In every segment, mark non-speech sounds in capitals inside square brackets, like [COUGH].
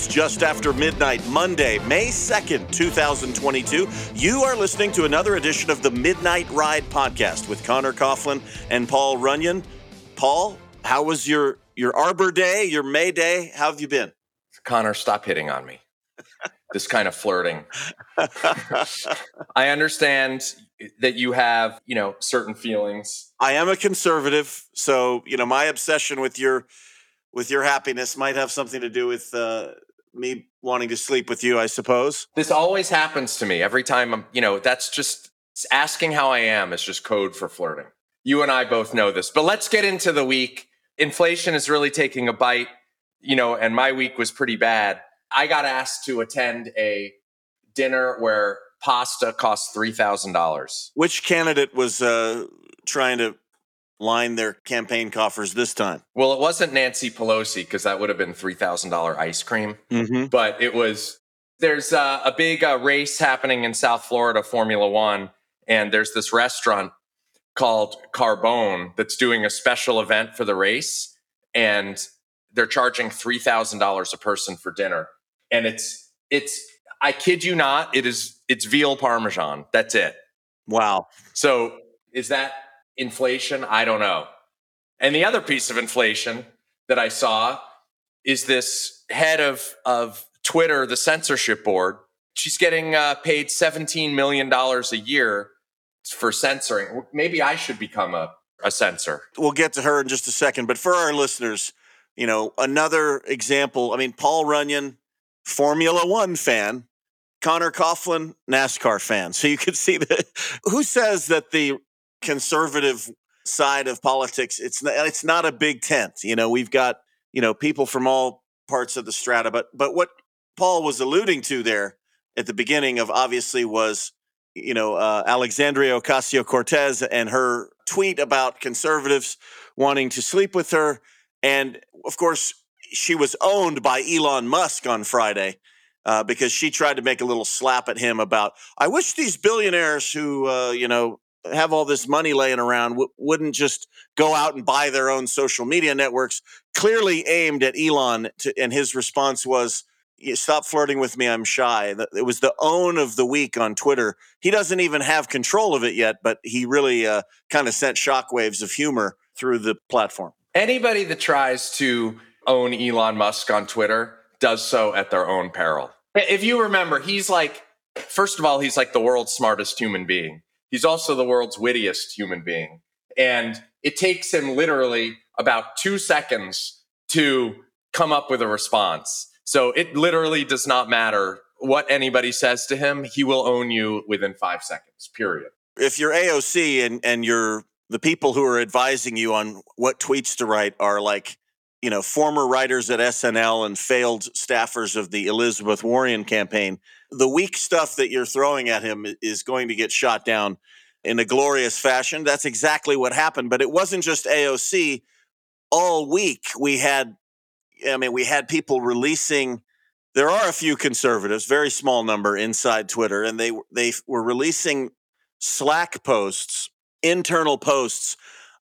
It's just after midnight, Monday, May 2nd, 2022. You are listening to another edition of the Midnight Ride podcast with Connor Coughlin and Paul Runyon. Paul, how was your your Arbor Day, your May Day? How have you been? Connor, stop hitting on me. this kind of flirting. I understand that you have, you know, certain feelings. I am a conservative, so you know my obsession with your with your happiness might have something to do with uh, me wanting to sleep with you, I suppose. This always happens to me every time I'm, you know, that's just asking how I am is just code for flirting. You and I both know this, but let's get into the week. Inflation is really taking a bite, you know, and my week was pretty bad. I got asked to attend a dinner where pasta cost $3,000. Which candidate was uh, trying to line their campaign coffers this time? Well, it wasn't Nancy Pelosi because that would have been $3,000 ice cream, Mm-hmm. but it was. There's uh, a big uh, race happening in South Florida, Formula One, and there's this restaurant called Carbone that's doing a special event for the race, and they're charging three thousand dollars a person for dinner, and it's it's I kid you not, it is it's veal parmesan. That's it. Wow. So is that inflation? I don't know. And the other piece of inflation that I saw is this head of of Twitter, the censorship board. She's getting uh, paid $17 million a year for censoring. Maybe I should become a, a censor. We'll get to her in just a second, but for our listeners, you know, another example. I mean, Paul Runyon, Formula One fan, Connor Coughlin, NASCAR fan. So you could see that. [LAUGHS] Who says that the conservative side of politics it's not, it's not a big tent? You know, we've got you know people from all parts of the strata, but but what Paul was alluding to there at the beginning of obviously was you know uh, Alexandria Ocasio Cortez and her tweet about conservatives wanting to sleep with her, and of course she was owned by Elon Musk on Friday. Uh, because she tried to make a little slap at him about, I wish these billionaires who, uh, you know, have all this money laying around w- wouldn't just go out and buy their own social media networks. Clearly aimed at Elon, to, and his response was, "Stop flirting with me. I'm shy." It was the own of the week on Twitter. He doesn't even have control of it yet, but he really uh, kind of sent shockwaves of humor through the platform. Anybody that tries to own Elon Musk on Twitter does so at their own peril. If you remember, he's like, first of all, he's like the world's smartest human being. He's also the world's wittiest human being. And it takes him literally about two seconds to come up with a response. So it literally does not matter what anybody says to him. He will own you within five seconds, period. If you're AOC and and you're the people who are advising you on what tweets to write are like you know, former writers at SNL and failed staffers of the Elizabeth Warren campaign, the weak stuff that you're throwing at him is going to get shot down in a glorious fashion. That's exactly what happened. But it wasn't just AOC. All week we had, I mean, we had people releasing. There are a few conservatives, very small number inside Twitter, and they they were releasing Slack posts, internal posts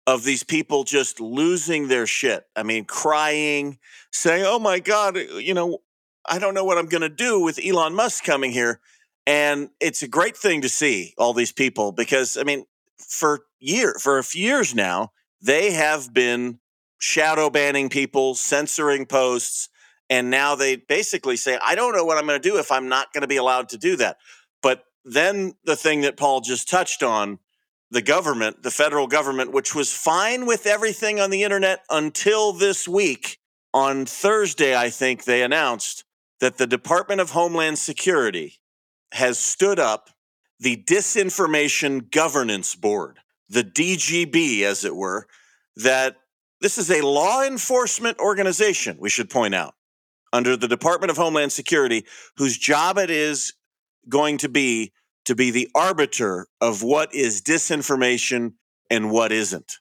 of these people just losing their shit. I mean, crying, saying, "Oh my god, you know, I don't know what I'm going to do with Elon Musk coming here." And it's a great thing to see all these people because I mean, for year for a few years now, they have been shadow banning people, censoring posts, and now they basically say, "I don't know what I'm going to do if I'm not going to be allowed to do that." But then the thing that Paul just touched on the government, the federal government, which was fine with everything on the internet until this week. On Thursday, I think they announced that the Department of Homeland Security has stood up the Disinformation Governance Board, the DGB, as it were, that this is a law enforcement organization, we should point out, under the Department of Homeland Security, whose job it is going to be to be the arbiter of what is disinformation and what isn't.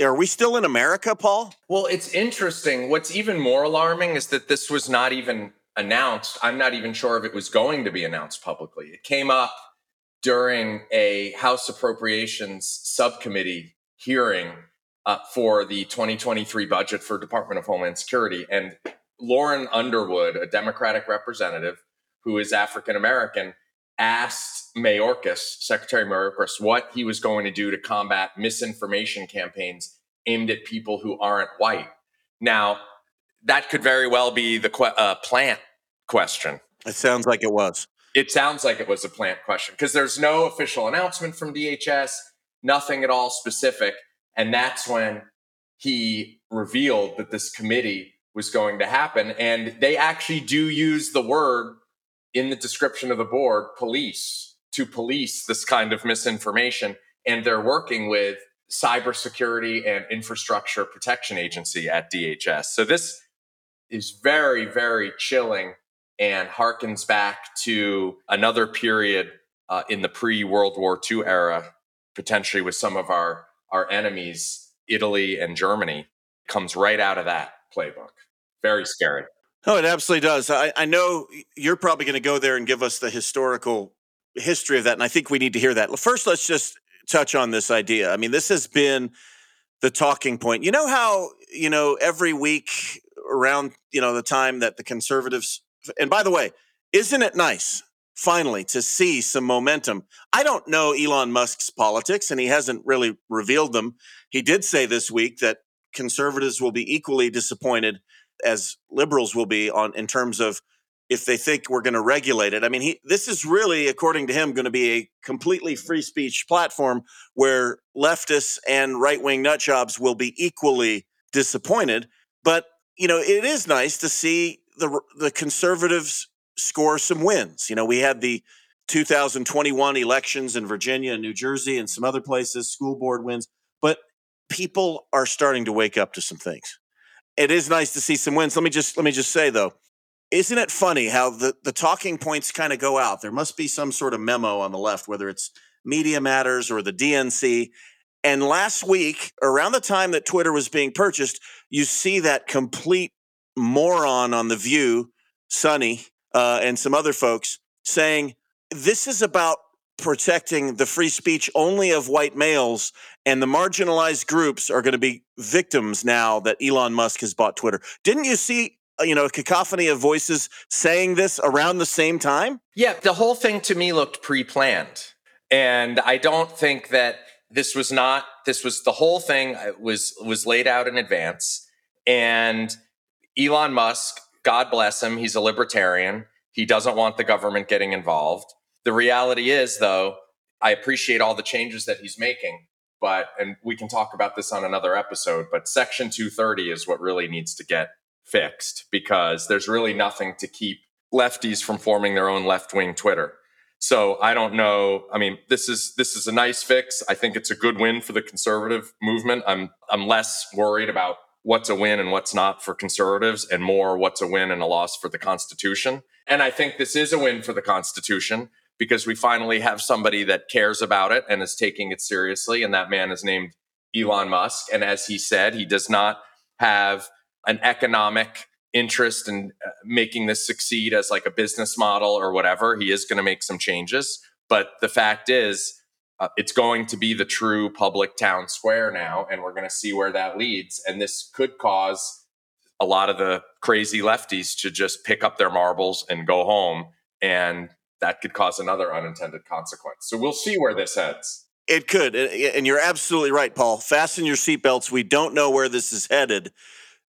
Are we still in America, Paul? Well, it's interesting. What's even more alarming is that this was not even announced. I'm not even sure if it was going to be announced publicly. It came up during a House Appropriations Subcommittee hearing uh, for the 2023 budget for Department of Homeland Security. And Lauren Underwood, a Democratic representative who is African American, asked Mayorkas, Secretary Mayorkas, what he was going to do to combat misinformation campaigns aimed at people who aren't white. Now, that could very well be the que- uh, plant question. It sounds like it was. It sounds like it was a plant question because there's no official announcement from DHS, nothing at all specific. And that's when he revealed that this committee was going to happen. And they actually do use the word in the description of the board, police, to police this kind of misinformation. And they're working with cybersecurity and infrastructure protection agency at DHS. So this is very, very chilling and harkens back to another period uh, in the pre World War II era, potentially with some of our, our enemies, Italy and Germany, comes right out of that playbook. Very scary. Oh, it absolutely does. I, I know you're probably going to go there and give us the historical history of that. And I think we need to hear that. First, let's just touch on this idea. I mean, this has been the talking point. You know how, you know, every week around, you know, the time that the conservatives, and by the way, isn't it nice finally to see some momentum? I don't know Elon Musk's politics and he hasn't really revealed them. He did say this week that conservatives will be equally disappointed as liberals will be on in terms of if they think we're going to regulate it. I mean, he, this is really, according to him, going to be a completely free speech platform where leftists and right wing nutjobs will be equally disappointed. But you know, it is nice to see the the conservatives score some wins. You know, we had the 2021 elections in Virginia and New Jersey and some other places, school board wins, but people are starting to wake up to some things it is nice to see some wins. Let me just let me just say though, isn't it funny how the the talking points kind of go out? There must be some sort of memo on the left, whether it's Media Matters or the DNC. And last week, around the time that Twitter was being purchased, you see that complete moron on the View, Sunny, uh, and some other folks saying this is about protecting the free speech only of white males and the marginalized groups are going to be victims now that Elon Musk has bought Twitter. Didn't you see uh, you know a cacophony of voices saying this around the same time? Yeah, the whole thing to me looked pre-planned. And I don't think that this was not this was the whole thing uh, was was laid out in advance and Elon Musk, God bless him, he's a libertarian. He doesn't want the government getting involved. The reality is, though, I appreciate all the changes that he's making, but, and we can talk about this on another episode, but Section 230 is what really needs to get fixed because there's really nothing to keep lefties from forming their own left wing Twitter. So I don't know. I mean, this is this is a nice fix. I think it's a good win for the conservative movement. I'm I'm less worried about what's a win and what's not for conservatives and more what's a win and a loss for the Constitution. And I think this is a win for the Constitution because we finally have somebody that cares about it and is taking it seriously. And that man is named Elon Musk. And as he said, he does not have an economic interest in uh, making this succeed as like a business model or whatever. He is going to make some changes. But the fact is, uh, it's going to be the true public town square now. And we're going to see where that leads. And this could cause a lot of the crazy lefties to just pick up their marbles and go home and that could cause another unintended consequence. So we'll see where this heads. It could. And you're absolutely right, Paul. Fasten your seatbelts. We don't know where this is headed.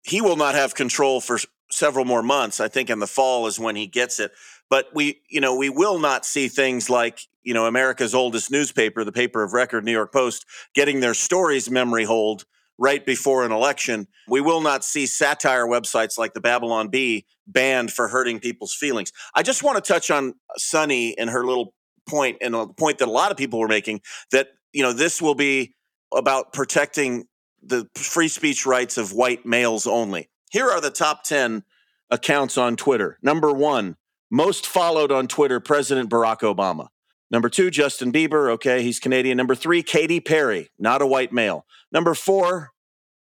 He will not have control for several more months. I think in the fall is when he gets it. But we, you know, we will not see things like, you know, America's oldest newspaper, the paper of record, New York Post, getting their stories memory hold right before an election. We will not see satire websites like the Babylon Bee banned for hurting people's feelings. I just want to touch on uh, Sunny and her little point and a point that a lot of people were making that you know this will be about protecting the free speech rights of white males only. Here are the top 10 accounts on Twitter. Number 1, most followed on Twitter President Barack Obama. Number two, Justin Bieber. Okay, he's Canadian. Number three, Katy Perry, not a white male. Number four,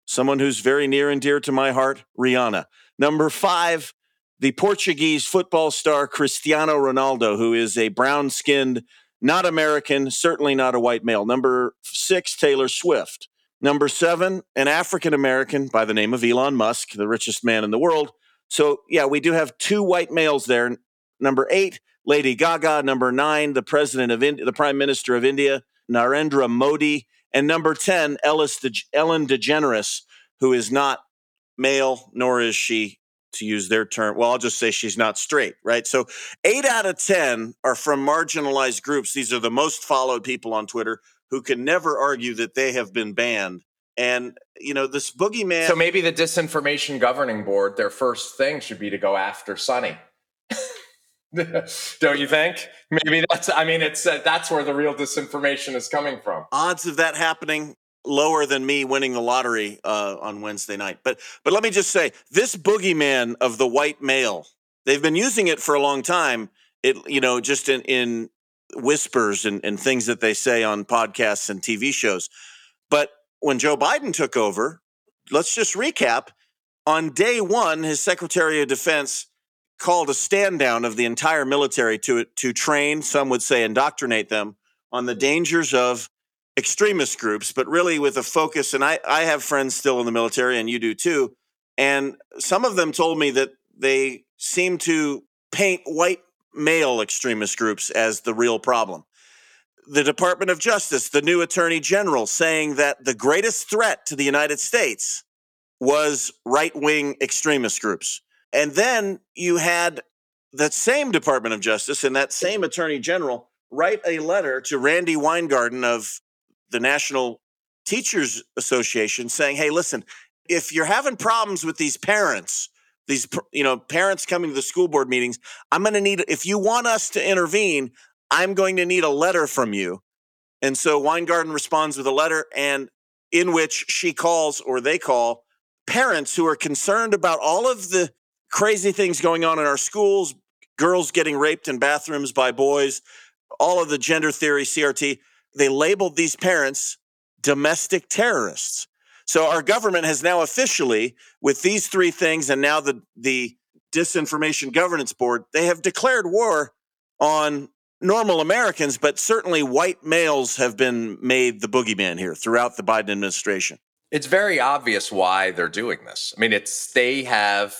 someone who's very near and dear to my heart, Rihanna. Number five, the Portuguese football star Cristiano Ronaldo, who is a brown skinned, not American, certainly not a white male. Number six, Taylor Swift. Number seven, an African American by the name of Elon Musk, the richest man in the world. So, yeah, we do have two white males there. Number eight, Lady Gaga. Number nine, the president of India, the prime minister of India, Narendra Modi. And number 10, Ellis De- Ellen DeGeneres, who is not male, nor is she, to use their term, well, I'll just say she's not straight, right? So eight out of 10 are from marginalized groups. These are the most followed people on Twitter who can never argue that they have been banned. And, you know, this boogeyman. So maybe the disinformation governing board, their first thing should be to go after Sunny. [LAUGHS] Don't you think? Maybe that's. I mean, it's uh, that's where the real disinformation is coming from. Odds of that happening lower than me winning the lottery uh, on Wednesday night. But but let me just say, this boogeyman of the white male, they've been using it for a long time. It you know just in in whispers and, and things that they say on podcasts and TV shows. But when Joe Biden took over, let's just recap. On day one, his Secretary of Defense called a stand down of the entire military to to train, some would say indoctrinate them on the dangers of extremist groups, but really with a focus. And I, I have friends still in the military, and you do too. And some of them told me that they seem to paint white male extremist groups as the real problem. The Department of Justice, the new attorney general, saying that the greatest threat to the United States was right wing extremist groups. And then you had that same Department of Justice and that same Attorney General write a letter to Randi Weingarten of the National Teachers Association saying, "Hey, listen, if you're having problems with these parents, these you know parents coming to the school board meetings, I'm going to need if you want us to intervene, I'm going to need a letter from you." And so Weingarten responds with a letter and in which she calls or they call parents who are concerned about all of the crazy things going on in our schools, girls getting raped in bathrooms by boys, all of the gender theory, CRT. They labeled these parents domestic terrorists. So our government has now officially, with these three things, and now the the disinformation governance board, they have declared war on normal Americans, but certainly white males have been made the boogeyman here throughout the Biden administration. It's very obvious why they're doing this. I mean, it's they have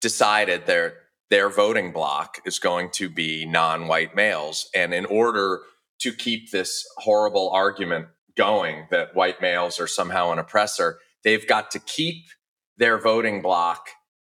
decided their their voting block is going to be non-white males and in order to keep this horrible argument going that white males are somehow an oppressor they've got to keep their voting block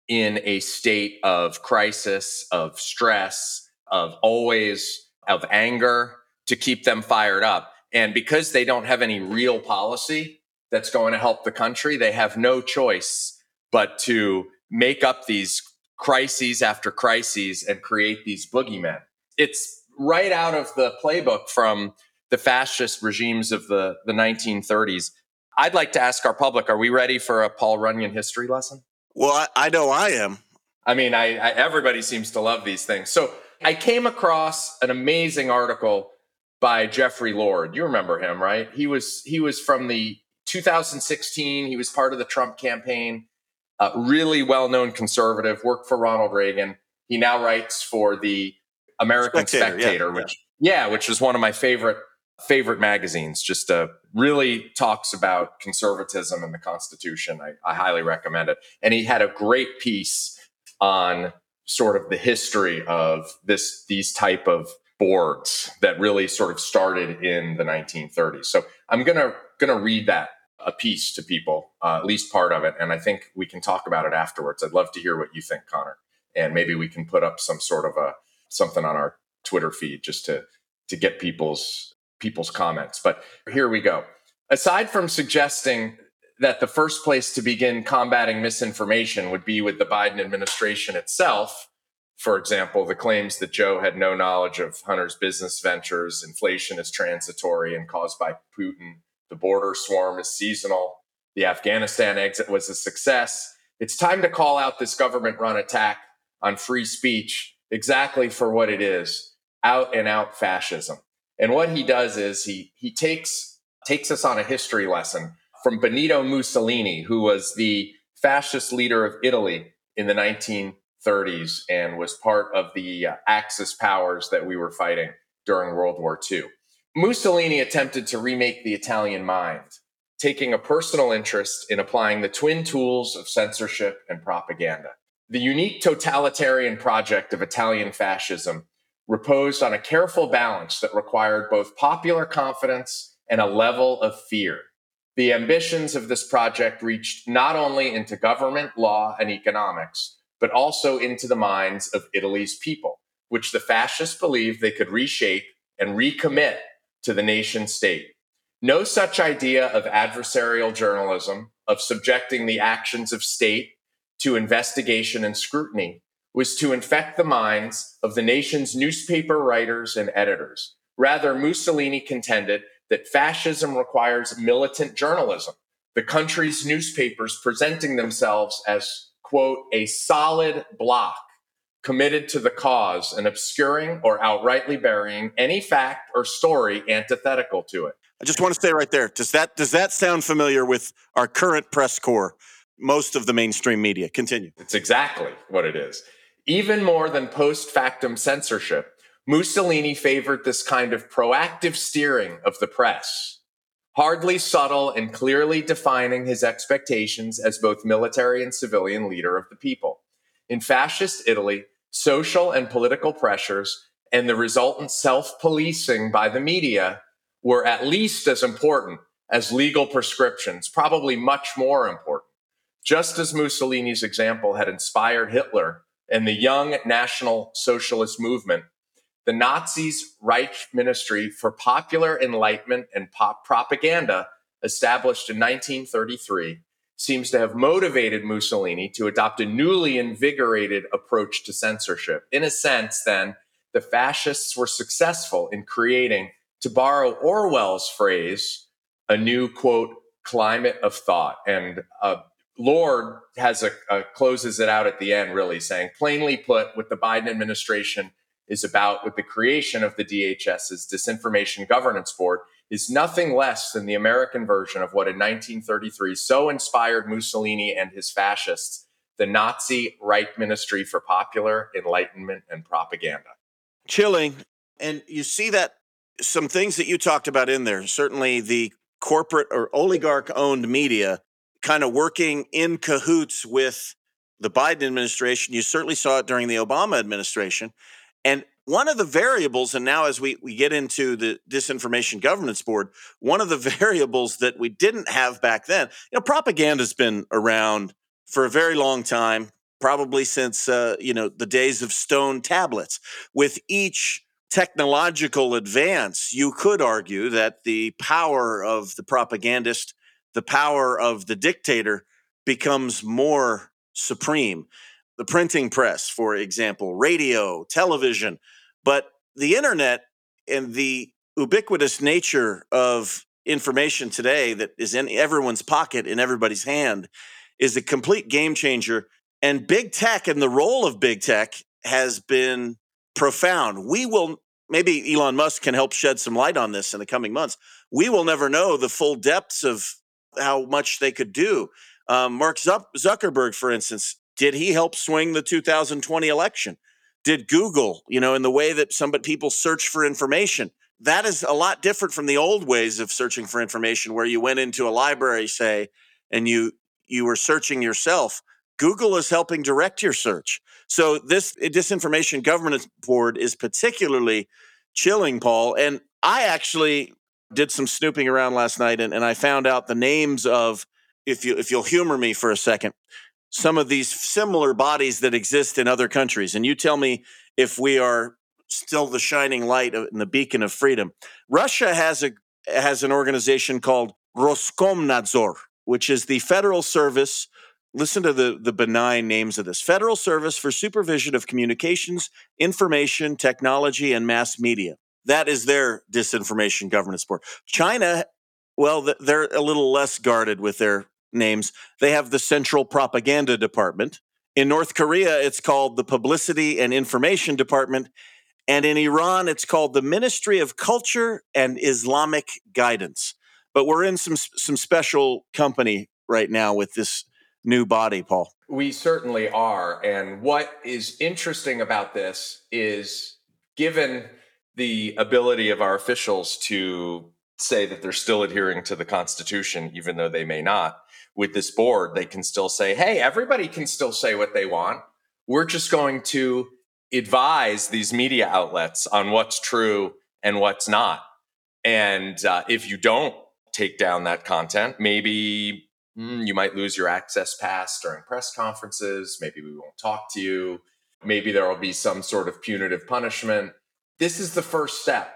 in a state of crisis of stress of always of anger to keep them fired up and because they don't have any real policy that's going to help the country they have no choice but to make up these crises after crises and create these boogeymen. It's right out of the playbook from the fascist regimes of the, the 1930s. I'd like to ask our public are we ready for a Paul Runyon history lesson? Well, I, I know I am. I mean, I, I, everybody seems to love these things. So I came across an amazing article by Jeffrey Lord. You remember him, right? He was he was from the 2016. He was part of the Trump campaign uh, really well known conservative, worked for Ronald Reagan. He now writes for the American Spectator, Spectator yeah, which yeah. yeah, which is one of my favorite favorite magazines. Just uh, really talks about conservatism and the Constitution. I, I highly recommend it. And he had a great piece on sort of the history of this these type of boards that really sort of started in the 1930s. So I'm gonna gonna read that a piece to people, uh, at least part of it. And I think we can talk about it afterwards. I'd love to hear what you think, Connor. And maybe we can put up some sort of a something on our Twitter feed just to to get people's people's comments. But here we go. Aside from suggesting that the first place to begin combating misinformation would be with the Biden administration itself, for example, the claims that Joe had no knowledge of Hunter's business ventures, inflation is transitory and caused by Putin, the border swarm is seasonal. The Afghanistan exit was a success. It's time to call out this government run attack on free speech exactly for what it is out and out fascism. And what he does is he, he takes, takes us on a history lesson from Benito Mussolini, who was the fascist leader of Italy in the 1930s and was part of the uh, Axis powers that we were fighting during World War II. Mussolini attempted to remake the Italian mind, taking a personal interest in applying the twin tools of censorship and propaganda. The unique totalitarian project of Italian fascism reposed on a careful balance that required both popular confidence and a level of fear. The ambitions of this project reached not only into government, law, and economics, but also into the minds of Italy's people, which the fascists believed they could reshape and recommit to the nation state. No such idea of adversarial journalism, of subjecting the actions of state to investigation and scrutiny, was to infect the minds of the nation's newspaper writers and editors. Rather, Mussolini contended that fascism requires militant journalism, the country's newspapers presenting themselves as, quote, a solid block committed to the cause and obscuring or outrightly burying any fact or story antithetical to it. I just want to stay right there. Does that does that sound familiar with our current press corps? Most of the mainstream media. Continue. It's exactly what it is. Even more than post factum censorship, Mussolini favored this kind of proactive steering of the press, hardly subtle and clearly defining his expectations as both military and civilian leader of the people. In fascist Italy, social and political pressures and the resultant self policing by the media were at least as important as legal prescriptions, probably much more important. Just as Mussolini's example had inspired Hitler and the young National Socialist movement, the Nazis' Reich Ministry for Popular Enlightenment and Pop Propaganda, established in 1933, seems to have motivated Mussolini to adopt a newly invigorated approach to censorship. In a sense, then, the fascists were successful in creating to borrow Orwell's phrase, a new quote climate of thought. And uh, Lord has a, a closes it out at the end, really saying, plainly put, what the Biden administration is about with the creation of the DHS's Disinformation Governance Board is nothing less than the American version of what in 1933 so inspired Mussolini and his fascists, the Nazi Reich Ministry for Popular Enlightenment and Propaganda. Chilling. And you see that some things that you talked about in there. Certainly, the corporate or oligarch owned media kind of working in cahoots with the Biden administration. You certainly saw it during the Obama administration. And one of the variables, and now as we, we get into the Disinformation Governance Board, one of the [LAUGHS] variables that we didn't have back then, you know, propaganda's been around for a very long time, probably since, uh, you know, the days of stone tablets. With each technological advance, you could argue that the power of the propagandist, the power of the dictator becomes more supreme. The printing press, for example, radio, television, but the internet and the ubiquitous nature of information today that is in everyone's pocket, in everybody's hand, is a complete game changer. And big tech and the role of big tech has been profound. We will maybe Elon Musk can help shed some light on this in the coming months. We will never know the full depths of how much they could do. Um, Mark Zuckerberg, for instance, did he help swing the 2020 election? Did Google, you know, in the way that some people search for information? That is a lot different from the old ways of searching for information, where you went into a library, say, and you you were searching yourself. Google is helping direct your search. So this disinformation governance board is particularly chilling, Paul. And I actually did some snooping around last night and, and I found out the names of if you if you'll humor me for a second, some of these similar bodies that exist in other countries. And you tell me if we are still the shining light and the beacon of freedom. Russia has a has an organization called Roskomnadzor, which is the federal service listen to the, the benign names of this Federal Service for Supervision of Communications, Information, Technology, and Mass Media. That is their disinformation governance board. China, well, they're a little less guarded with their names. They have the Central Propaganda Department. In North Korea, it's called the Publicity and Information Department. And in Iran, it's called the Ministry of Culture and Islamic Guidance. But we're in some some special company right now with this new body, Paul. We certainly are. And what is interesting about this is given the ability of our officials to say that they're still adhering to the Constitution, even though they may not, with this board, they can still say, hey, everybody can still say what they want. we're just going to advise these media outlets on what's true and what's not. And uh, if you don't take down that content, maybe mm, you might lose your access pass during press conferences. Maybe we won't talk to you. Maybe there will be some sort of punitive punishment. This is the first step.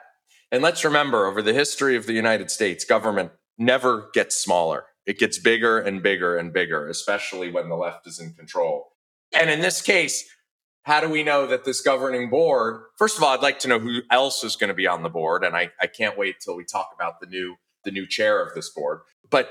And let's remember over the history of the United States, government never gets smaller. It gets bigger and bigger and bigger, especially when the left is in control. And in this case, how do we know that this governing board first of all i'd like to know who else is going to be on the board and i, I can't wait till we talk about the new the new chair of this board but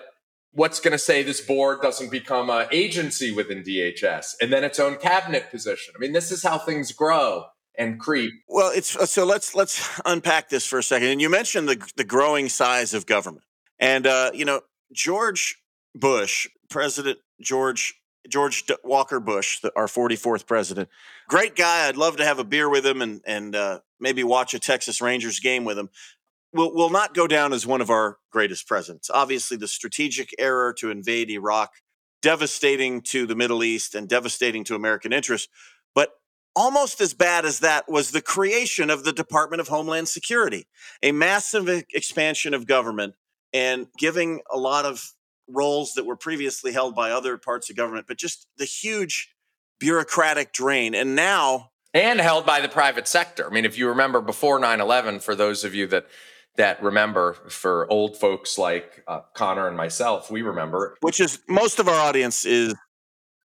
what's going to say this board doesn't become an agency within dhs and then its own cabinet position i mean this is how things grow and creep well it's uh, so let's let's unpack this for a second and you mentioned the, the growing size of government and uh, you know george bush president george George Walker Bush, the, our 44th president. Great guy. I'd love to have a beer with him and and uh, maybe watch a Texas Rangers game with him. Will will not go down as one of our greatest presidents. Obviously, the strategic error to invade Iraq, devastating to the Middle East and devastating to American interests. Almost as bad as that was the creation of the Department of Homeland Security, a massive expansion of government and giving a lot of roles that were previously held by other parts of government, but just the huge bureaucratic drain. And now and held by the private sector. I mean, if you remember before 9/11 for those of you that that remember for old folks like uh, Connor and myself, we remember which is most of our audience is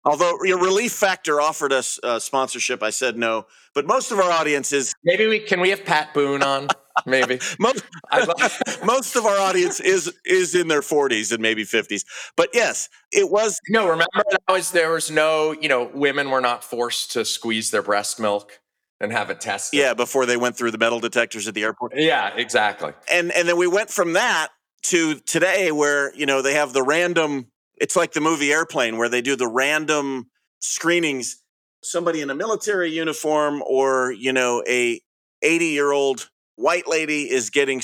Although your Relief Factor offered us uh, sponsorship, I said no. But most of our audience is maybe we can we have Pat Boone on maybe [LAUGHS] most [LAUGHS] most of our audience is is in their 40s and maybe 50s. But yes, it was no. Remember that was there was no you know women were not forced to squeeze their breast milk and have it tested. Yeah, before they went through the metal detectors at the airport. Yeah, exactly. And and then we went from that to today where you know they have the random it's like the movie Airplane, where they do the random screenings. Somebody in a military uniform or, you know, a 80 year old white lady is getting,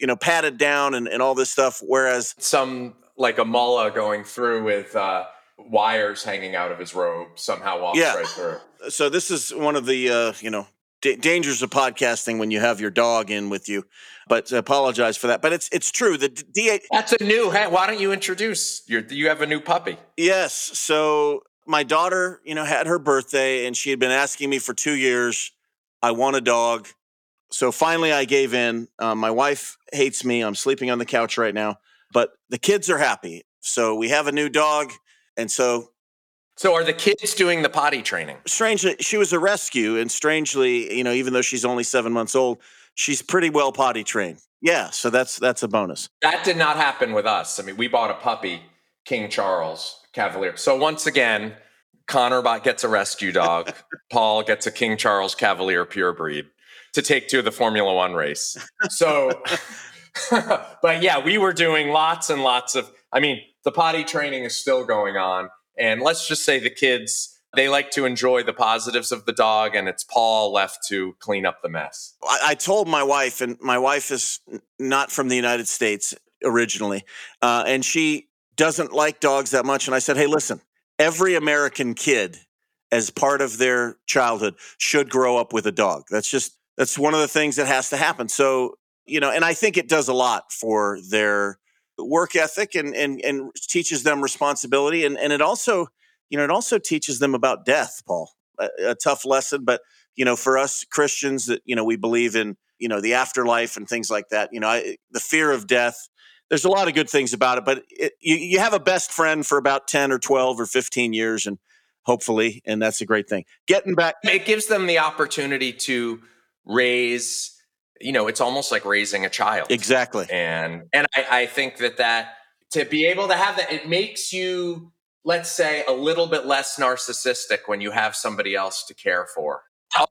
you know, patted down and, and all this stuff. Whereas some like a mullah going through with uh, wires hanging out of his robe somehow walks yeah. right through. So this is one of the, uh, you know, d- dangers of podcasting when you have your dog in with you. But I apologize for that. But it's it's true. The D. That's a new. Why don't you introduce your? You have a new puppy. Yes. So my daughter, you know, had her birthday, and she had been asking me for two years. I want a dog. So finally, I gave in. Um, my wife hates me. I'm sleeping on the couch right now, but the kids are happy. So we have a new dog, and so so are the kids doing the potty training? Strangely, she was a rescue, and strangely, you know, even though she's only seven months old, she's pretty well potty trained. Yeah, so that's that's a bonus. That did not happen with us. I mean, we bought a puppy, King Charles Cavalier. So once again, Connor bot gets a rescue dog. [LAUGHS] Paul gets a King Charles Cavalier pure breed to take to the Formula One race. So, [LAUGHS] but yeah, we were doing lots and lots of. I mean, the potty training is still going on and let's just say the kids, they like to enjoy the positives of the dog, and it's Paul left to clean up the mess. I, I told my wife, and my wife is not from the United States originally, uh, and she doesn't like dogs that much. And I said, hey, listen, every American kid, as part of their childhood, should grow up with a dog. That's just, that's one of the things that has to happen. So, you know, and I think it does a lot for their work ethic and and and teaches them responsibility and and it also you know it also teaches them about death paul a, a, tough lesson but you know for us christians that you know we believe in you know the afterlife and things like that you know I, the fear of death there's a lot of good things about it but it, you, you have a best friend for about 10 or 12 or 15 years and hopefully and that's a great thing getting back it gives them the opportunity to raise you know, it's almost like raising a child. Exactly. And and I, I think that that to be able to have that, it makes you, let's say, a little bit less narcissistic when you have somebody else to care for.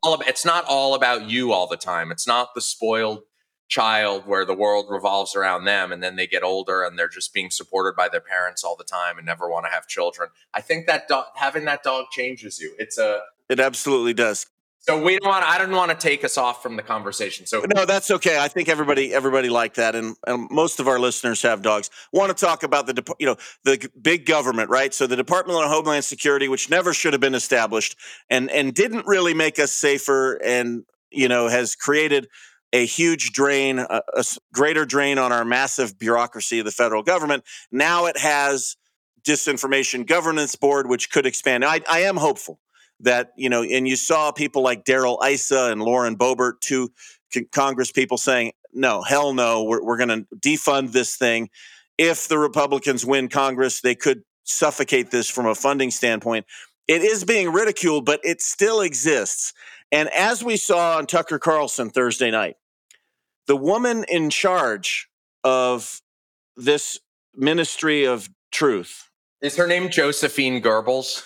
It's not all about you all the time. It's not the spoiled child where the world revolves around them and then they get older and they're just being supported by their parents all the time and never want to have children. I think that having that dog changes you. It's a it absolutely does. So we don't want. I don't want to take us off from the conversation. So no, that's okay. I think everybody everybody liked that, and, and most of our listeners have dogs. Want to talk about the you know the big government, right? So the Department of Homeland Security, which never should have been established, and and didn't really make us safer, and you know has created a huge drain, a, a greater drain on our massive bureaucracy of the federal government. Now it has disinformation governance board, which could expand. I, I am hopeful that you know, and you saw people like Darrell Issa and Lauren Boebert, two Congress people, saying, "No, hell no, we're, we're going to defund this thing." If the Republicans win Congress, they could suffocate this from a funding standpoint. It is being ridiculed, but it still exists. And as we saw on Tucker Carlson Thursday night, the woman in charge of this ministry of truth is her name Josephine Goebbels?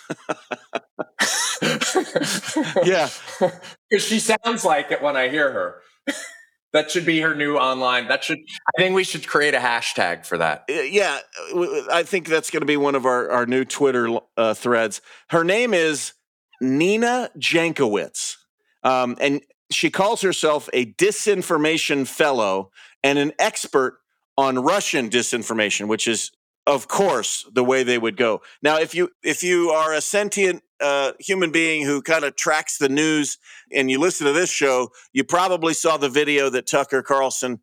[LAUGHS] yeah. [LAUGHS] Because she sounds like it when I hear her. [LAUGHS] that should be her new online. That should, I think we should create a hashtag for that. Uh, yeah. I think that's going to be one of our, our new Twitter uh, threads. Her name is Nina Jankowicz. Um, and she calls herself a disinformation fellow and an expert on Russian disinformation, which is of course the way they would go. Now if you if you are a sentient uh, human being who kind of tracks the news and you listen to this show you probably saw the video that tucker carlson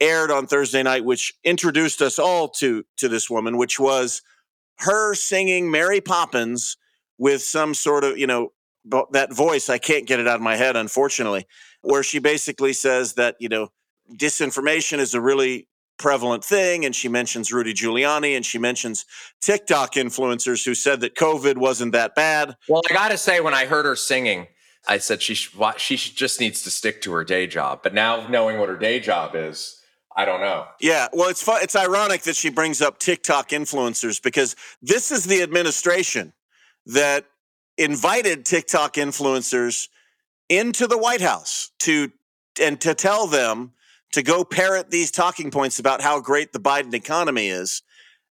aired on thursday night which introduced us all to to this woman which was her singing mary poppins with some sort of you know that voice i can't get it out of my head unfortunately where she basically says that you know disinformation is a really prevalent thing. And she mentions Rudy Giuliani and she mentions TikTok influencers who said that COVID wasn't that bad. Well, I got to say, when I heard her singing, I said she she just needs to stick to her day job. But now knowing what her day job is, I don't know. Yeah, well, it's fun. It's ironic that she brings up TikTok influencers because this is the administration that invited TikTok influencers into the White House to and to tell them to go parrot these talking points about how great the Biden economy is.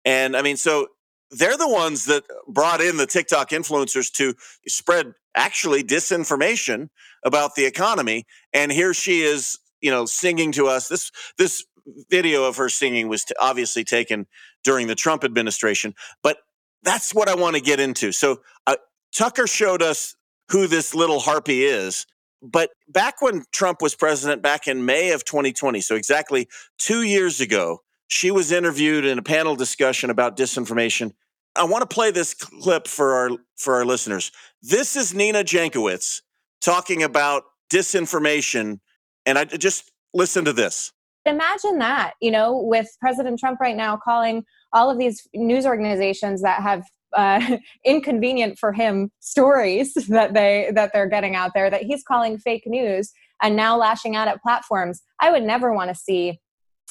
And I mean, so they're the ones that brought in the TikTok influencers to spread actually disinformation about the economy. And here she is, you know, singing to us. This this video of her singing was t- obviously taken during the Trump administration, but that's what I want to get into. So uh, Tucker showed us who this little harpy is but back when Trump was president, back in May of 2020, so exactly two years ago, she was interviewed in a panel discussion about disinformation. I want to play this clip for our for our listeners. This is Nina Jankowicz talking about disinformation, and I just listen to this. Imagine that, you know, with President Trump right now calling all of these news organizations that have uh, [LAUGHS] inconvenient for him stories [LAUGHS] that they that they're getting out there that he's calling fake news and now lashing out at platforms. I would never want to see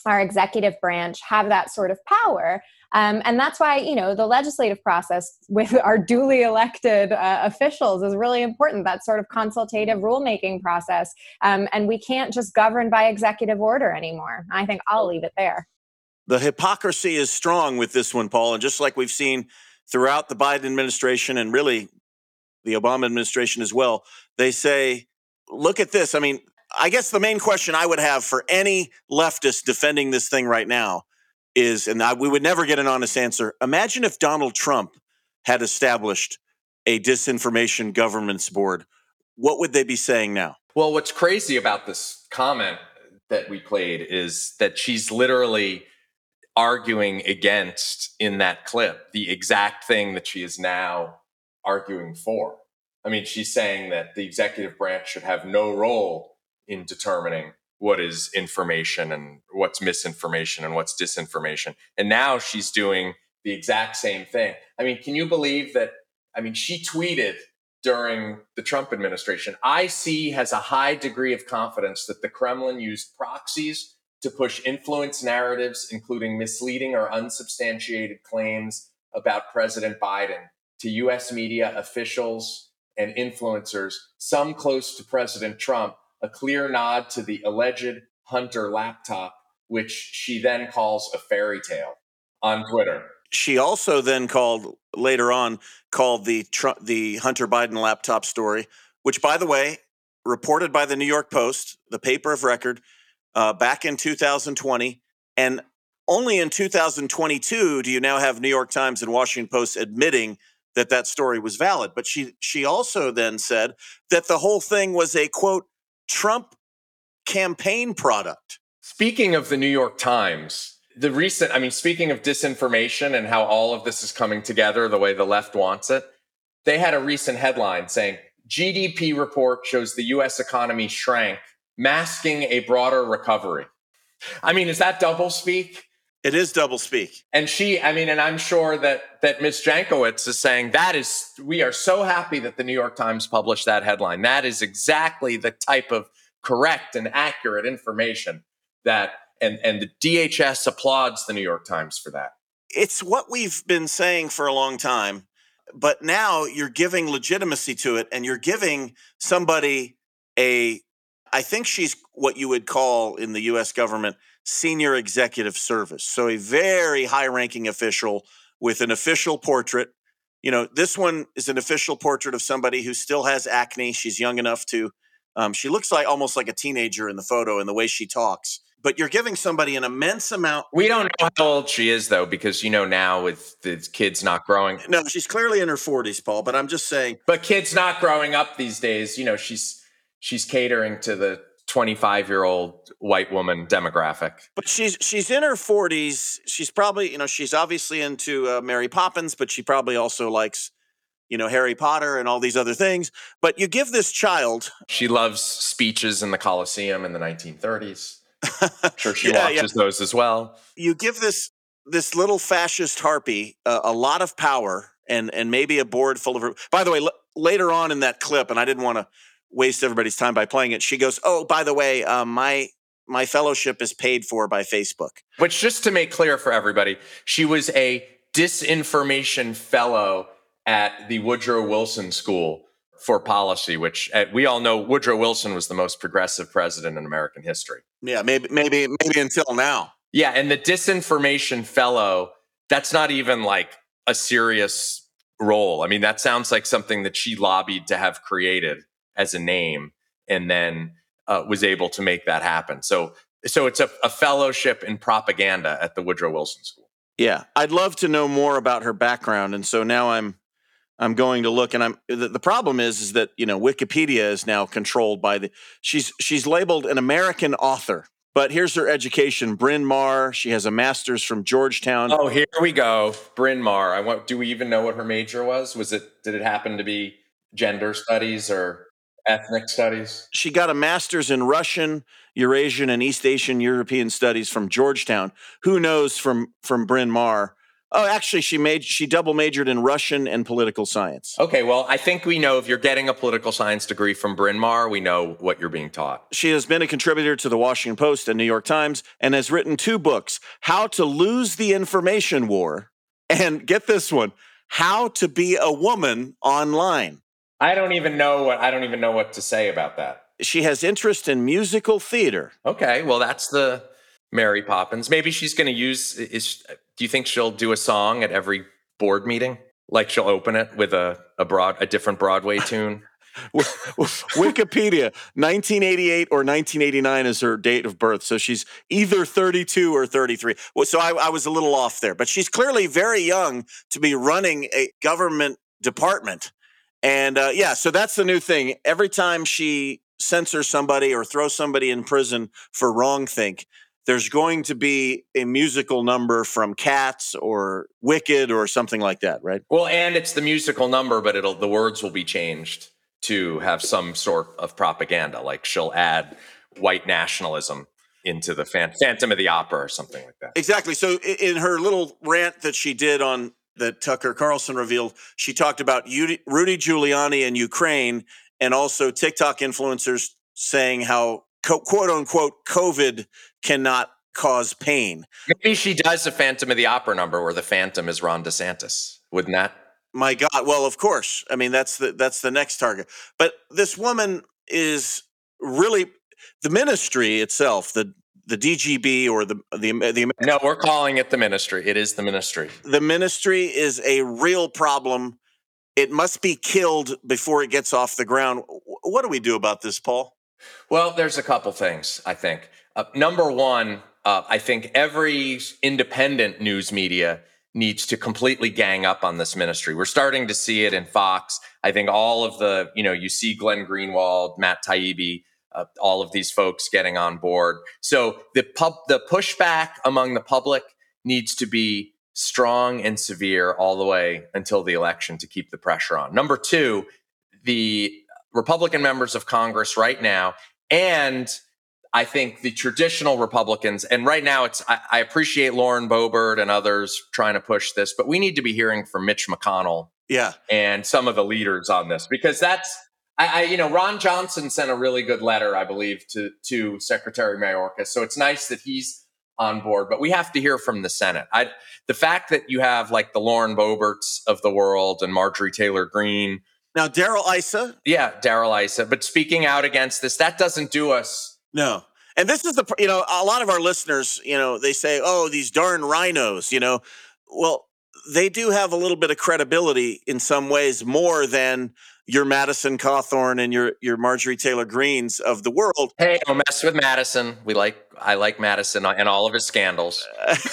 our executive branch have that sort of power. Um, and that's why you know the legislative process with [LAUGHS] our duly elected uh, officials is really important that sort of consultative rulemaking process. Um, and we can't just govern by executive order anymore. I think i'll leave it there. The hypocrisy is strong with this one paul and just like we've seen throughout the Biden administration and really the Obama administration as well, they say, look at this. I mean, I guess the main question I would have for any leftist defending this thing right now is, and I, we would never get an honest answer. Imagine if Donald Trump had established a disinformation governance board. What would they be saying now? Well, what's crazy about this comment that we played is that she's literally arguing against in that clip the exact thing that she is now arguing for. I mean, she's saying that the executive branch should have no role in determining what is information and what's misinformation and what's disinformation. And now she's doing the exact same thing. I mean, can you believe that? I mean, she tweeted during the Trump administration IC has a high degree of confidence that the Kremlin used proxies to push influence narratives, including misleading or unsubstantiated claims about President Biden to US media officials and influencers, some close to President Trump, a clear nod to the alleged Hunter laptop, which she then calls a fairy tale on Twitter. She also then called later on called the Trump, the Hunter Biden laptop story, which by the way reported by the New York Post, the paper of record, uh, back in 2020. And only in 2022 do you now have New York Times and Washington Post admitting that that story was valid. But she she also then said that the whole thing was a quote Trump campaign product. Speaking of the New York Times, the recent, I mean, speaking of disinformation and how all of this is coming together the way the left wants it, they had a recent headline saying GDP report shows the US economy shrank, masking a broader recovery. I mean, is that double speak? It is double speak. And she, I mean, and I'm sure that that Ms. Jankowicz is saying that is we are so happy that the New York Times published that headline. That is exactly the type of correct and accurate information that and and the DHS applauds the New York Times for that. It's what we've been saying for a long time, but now you're giving legitimacy to it and you're giving somebody a I think she's what you would call in the US government senior executive service. So a very high ranking official with an official portrait. You know, this one is an official portrait of somebody who still has acne. She's young enough to, um, she looks like almost like a teenager in the photo and the way she talks. But you're giving somebody an immense amount. We don't know how old she is, though, because you know now with the kids not growing. No, she's clearly in her 40s, Paul. But I'm just saying. But kids not growing up these days, you know, she's she's catering to the 25 year old white woman demographic. But she's she's in her 40s. She's probably, you know, she's obviously into uh, Mary Poppins, but she probably also likes, you know, Harry Potter and all these other things. But you give this child. She loves speeches in the Coliseum in the 1930s. I'm [LAUGHS] sure she yeah, watches yeah. those as well. You give this this little fascist harpy uh, a lot of power and and maybe a board full of her. By the way, l- later on in that clip, and I didn't want to waste everybody's time by playing it. She goes, "Oh, by the way, um, my my fellowship is paid for by Facebook." Which, just to make clear for everybody, she was a disinformation fellow at the Woodrow Wilson School for Policy, which uh, we all know Woodrow Wilson was the most progressive president in American history. Yeah, maybe maybe maybe until now. Yeah, and the disinformation fellow, that's not even like a serious role. I mean, that sounds like something that she lobbied to have created as a name and then uh, was able to make that happen. So so it's a, a fellowship in propaganda at the Woodrow Wilson School. Yeah, I'd love to know more about her background, and so now I'm I'm going to look, and I'm the, the problem is is that you know Wikipedia is now controlled by the she's she's labeled an American author, but here's her education: Bryn Mawr. She has a master's from Georgetown. Oh, here we go, Bryn Mawr. I want. Do we even know what her major was? Was it? Did it happen to be gender studies or? Ethnic studies. She got a master's in Russian, Eurasian, and East Asian European studies from Georgetown. Who knows from from Bryn Mawr? Oh, actually, she made she double majored in Russian and political science. Okay, well, I think we know if you're getting a political science degree from Bryn Mawr, we know what you're being taught. She has been a contributor to the Washington Post and New York Times and has written two books: How to Lose the Information War, and get this one: How to Be a Woman Online. I don't even know what I don't even know what to say about that. She has interest in musical theater. Okay, well that's the Mary Poppins. Maybe she's going to use is do you think she'll do a song at every board meeting? Like she'll open it with a a broad a different Broadway [LAUGHS] tune? Wikipedia, 1988 or 1989 is her date of birth. So she's either 32 or 33. Well, so I, I was a little off there, but she's clearly very young to be running a government department. And uh, yeah, so that's the new thing. Every time she censors somebody or throws somebody in prison for wrong think, there's going to be a musical number from Cats or Wicked or something like that, right? Well, and it's the musical number, but it'll the words will be changed to have some sort of propaganda. Like she'll add white nationalism into the Phantom of the Opera or something like that. Exactly. So in her little rant that she did on that Tucker Carlson revealed. She talked about Rudy Giuliani and Ukraine, and also TikTok influencers saying how quote unquote COVID cannot cause pain. Maybe she does a Phantom of the Opera number where the Phantom is Ron DeSantis. Wouldn't that? My God! Well, of course. I mean, that's the that's the next target. But this woman is really the ministry itself, the the DGB or the the the No, we're calling it the ministry. It is the ministry. The ministry is a real problem it must be killed before it gets off the ground. What do we do about this, Paul? Well, there's a couple things, I think. Uh, number one, uh, I think every independent news media needs to completely gang up on this ministry. We're starting to see it in Fox. I think all of the, you know, you see Glenn Greenwald, Matt Taibbi, uh, all of these folks getting on board. So the pub, the pushback among the public needs to be strong and severe all the way until the election to keep the pressure on. Number two, the Republican members of Congress right now and I think the traditional Republicans, and right now it's, I, I, appreciate Lauren Boebert and others trying to push this, but we need to be hearing from Mitch McConnell. Yeah. And some of the leaders on this, because that's, I, I you know, Ron Johnson sent a really good letter, I believe, to, to Secretary Mayorkas. So it's nice that he's on board, but we have to hear from the Senate. I, the fact that you have like the Lauren Boeberts of the world and Marjorie Taylor Greene. Now, Darrell Issa. Yeah, Darrell Issa. But speaking out against this, that doesn't do us no. And this is the, you know, a lot of our listeners, you know, they say, oh, these darn rhinos, you know. Well, they do have a little bit of credibility in some ways more than your Madison Cawthorn and your your Marjorie Taylor Greenes of the world. Hey, don't mess with Madison. We like I like Madison and all of his scandals.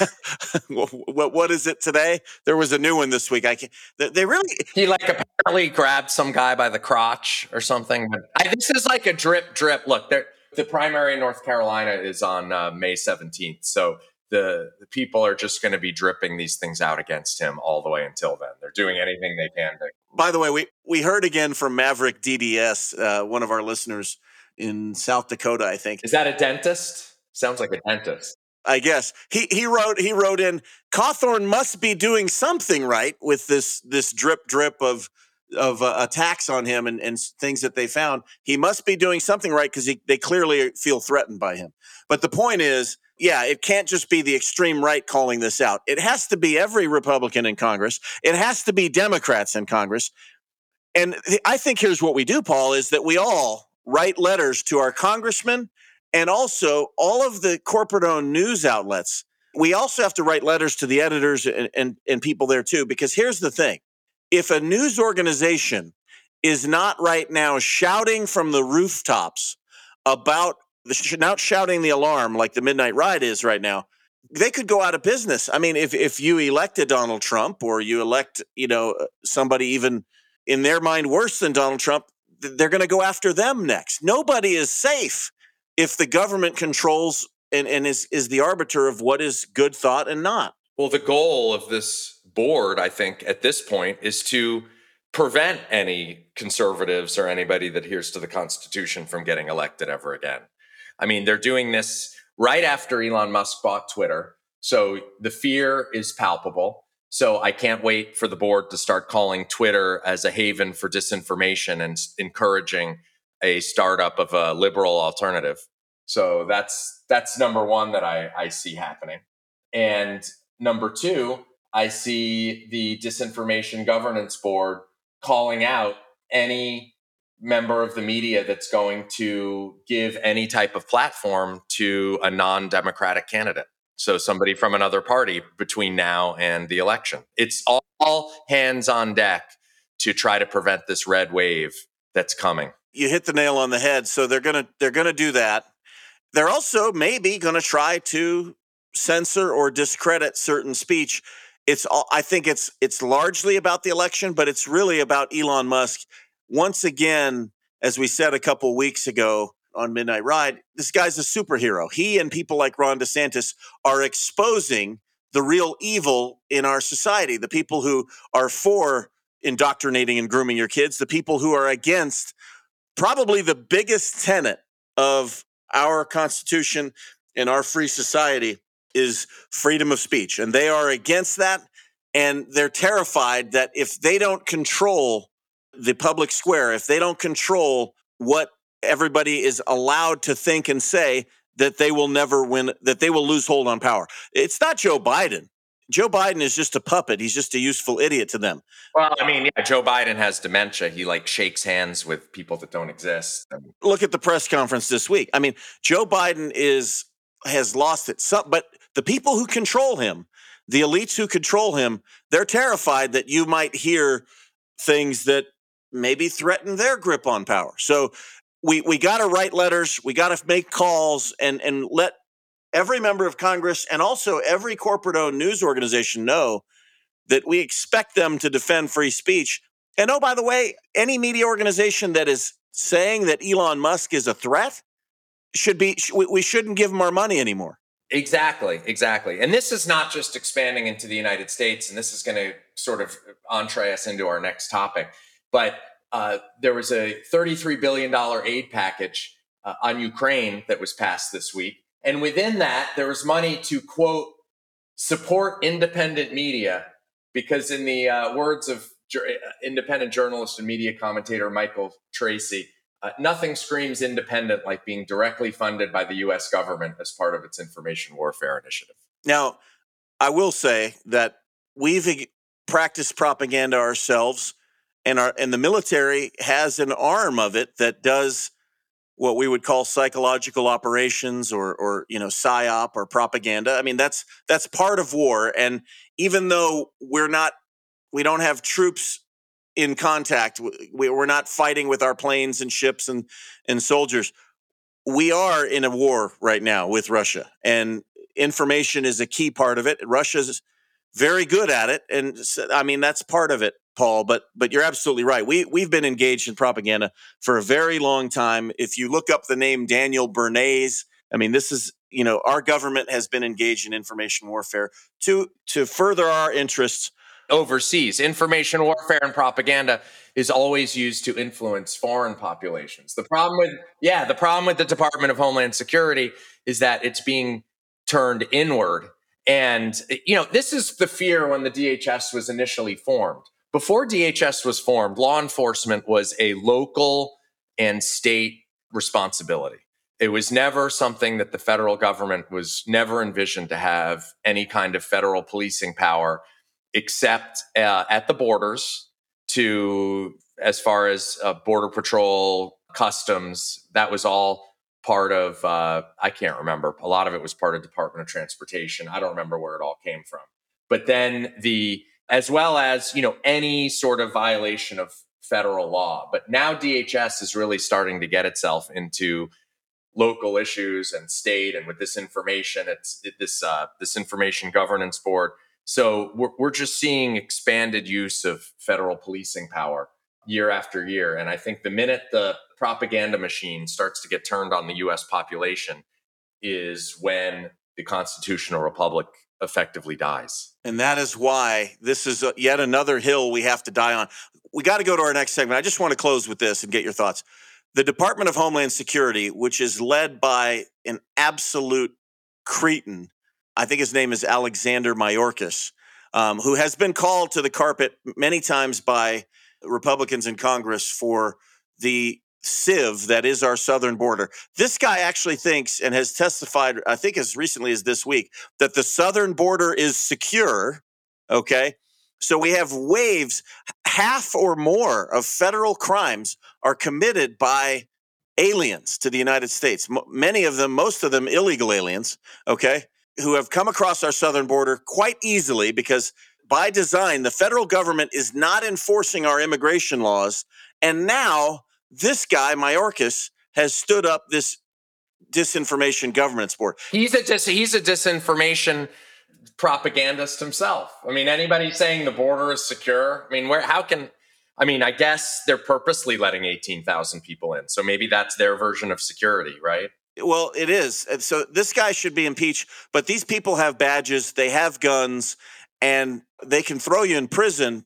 [LAUGHS] what what is it today? There was a new one this week. I can they really he like apparently grabbed some guy by the crotch or something. I, this is like a drip drip. Look, there the primary in North Carolina is on uh, May 17th. So the, the people are just going to be dripping these things out against him all the way until then. They're doing anything they can to. By the way, we, we heard again from Maverick DDS, uh, one of our listeners in South Dakota, I think. Is that a dentist? Sounds like a dentist. I guess he he wrote he wrote in Cawthorn must be doing something right with this this drip drip of of uh, attacks on him and, and things that they found, he must be doing something right because they clearly feel threatened by him. But the point is, yeah, it can't just be the extreme right calling this out. It has to be every Republican in Congress. It has to be Democrats in Congress. And I think here's what we do, Paul, is that we all write letters to our congressmen and also all of the corporate owned news outlets. We also have to write letters to the editors and, and, and people there too, because here's the thing if a news organization is not right now shouting from the rooftops about the not shouting the alarm like the midnight ride is right now they could go out of business. I mean if if you elected donald trump or you elect you know uh, somebody even in their mind worse than donald trump they're going to go after them next. Nobody is safe if the government controls and, and is is the arbiter of what is good thought and not. Well the goal of this board, I think, at this point is to prevent any conservatives or anybody that adheres to the Constitution from getting elected ever again. I mean, they're doing this right after Elon Musk bought Twitter. So the fear is palpable. So I can't wait for the board to start calling Twitter as a haven for disinformation and encouraging a startup of a liberal alternative. So that's that's number one that I, I see happening. And number two, I see the Disinformation Governance Board calling out any member of the media that's going to give any type of platform to a non democratic candidate. So, somebody from another party between now and the election. It's all hands on deck to try to prevent this red wave that's coming. You hit the nail on the head. So, they're going to they're going to do that. They're also maybe going to try to censor or discredit certain speech it's all, I think it's it's largely about the election, but it's really about Elon Musk. Once again, as we said a couple weeks ago on Midnight Ride, this guy's a superhero. He and people like Ron DeSantis are exposing the real evil in our society. The people who are for indoctrinating and grooming your kids, the people who are against probably the biggest tenet of our Constitution and our free society is freedom of speech. And they are against that. And they're terrified that if they don't control the public square, if they don't control what everybody is allowed to think and say, that they will never win, that they will lose hold on power. It's not Joe Biden. Joe Biden is just a puppet. He's just a useful idiot to them. Well, I mean, yeah, Joe Biden has dementia. He like shakes hands with people that don't exist. Look at the press conference this week. I mean, Joe Biden is has lost it. Some, but the people who control him, the elites who control him, they're terrified that you might hear things that maybe threaten their grip on power. So we we got to write letters, we got to make calls, and and let every member of Congress and also every corporate-owned news organization know that we expect them to defend free speech. And oh, by the way, any media organization that is saying that Elon Musk is a threat should be we shouldn't give them our money anymore. Exactly, exactly. And this is not just expanding into the United States, and this is going to sort of uh, entree us into our next topic. But uh, there was a $33 billion aid package uh, on Ukraine that was passed this week. And within that, there was money to quote, support independent media, because in the uh, words of uh, independent journalist and media commentator Michael Tracey, uh, nothing screams independent like being directly funded by the US government as part of its information warfare initiative. Now, I will say that we've practiced propaganda ourselves and our and the military has an arm of it that does what we would call psychological operations or or you know psyop or propaganda. I mean that's that's part of war and even though we're not we don't have troops in contact. We, are not fighting with our planes and ships and, and soldiers. We are in a war right now with Russia, and information is a key part of it. Russia's very good at it, and I mean that's part of it, Paul. But but you're absolutely right. We we've been engaged in propaganda for a very long time. If you look up the name Daniel Bernays, I mean this is you know our government has been engaged in information warfare to to further our interests overseas. Information warfare and propaganda is always used to influence foreign populations. The problem with yeah, the problem with the Department of Homeland Security is that it's being turned inward. And you know, this is the fear when the DHS was initially formed. Before DHS was formed, law enforcement was a local and state responsibility. It was never something that the federal government was never envisioned to have any kind of federal policing power except uh, at the borders to as far as uh, border patrol customs that was all part of uh, i can't remember. A lot of it was part of department of transportation. I don't remember where it all came from. But then the as well as you know any sort of violation of federal law but now dhs is really starting to get itself into local issues and state and with this information it's it, this uh, this information governance board so we're, we're just seeing expanded use of federal policing power year after year. And I think the minute the propaganda machine starts to get turned on the US population is when the constitutional republic effectively dies. And that is why this is yet another hill we have to die on. We got to go to our next segment. I just want to close with this and get your thoughts. The Department of Homeland Security, which is led by an absolute cretin I think his name is Alexander Mayorkas, um, who has been called to the carpet many times by Republicans in Congress for the sieve that is our southern border. This guy actually thinks and has testified, I think as recently as this week, that the southern border is secure. Okay. So we have waves, half or more of federal crimes are committed by aliens to the United States. M- many of them, most of them illegal aliens. Okay who have come across our southern border quite easily because by design, the federal government is not enforcing our immigration laws. And now this guy, Mayorkas, has stood up this disinformation governance board. He's a dis- he's a disinformation propagandist himself. I mean, anybody saying the border is secure, I mean, where how can I mean, I guess they're purposely letting 18,000 people in. So maybe that's their version of security, right? Well, it is. So this guy should be impeached, but these people have badges, they have guns, and they can throw you in prison.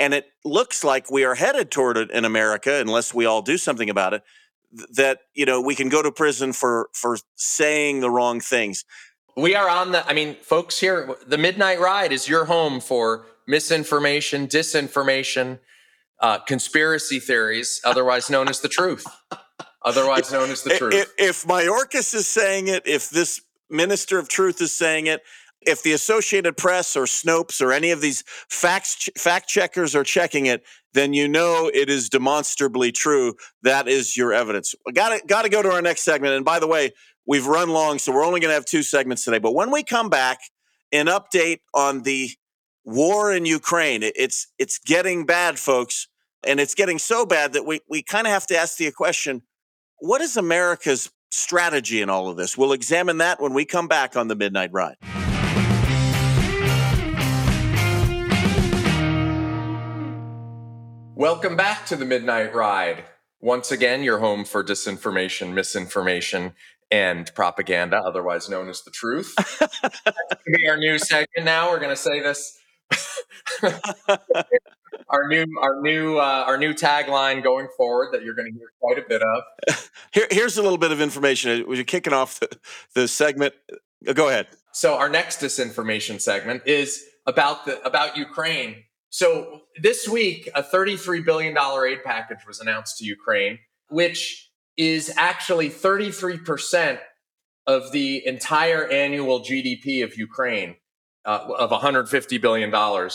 And it looks like we are headed toward it in America, unless we all do something about it. That you know we can go to prison for for saying the wrong things. We are on the. I mean, folks here, the Midnight Ride is your home for misinformation, disinformation, uh, conspiracy theories, otherwise known as the truth otherwise known as the [LAUGHS] truth. If, if Mayorkas is saying it, if this minister of truth is saying it, if the Associated Press or Snopes or any of these fact fact checkers are checking it, then you know it is demonstrably true. That is your evidence. Got to got to go to our next segment. And by the way, we've run long, so we're only going to have two segments today. But when we come back, an update on the war in Ukraine. It's it's getting bad, folks, and it's getting so bad that we we kind of have to ask the question: What is America's strategy in all of this? We'll examine that when we come back on the Midnight Ride. Welcome back to the Midnight Ride. Once again, your home for disinformation, misinformation, and propaganda, otherwise known as the truth. [LAUGHS] be our new segment now. We're going to say this. [LAUGHS] our new, our new, uh, our new tagline going forward that you're going to hear quite a bit of. [LAUGHS] Here, here's a little bit of information. We're kicking off the, the segment. Uh, go ahead. So our next disinformation segment is about the about Ukraine. So this week, a $33 billion aid package was announced to Ukraine, which is actually 33% of the entire annual GDP of Ukraine, uh, of $150 billion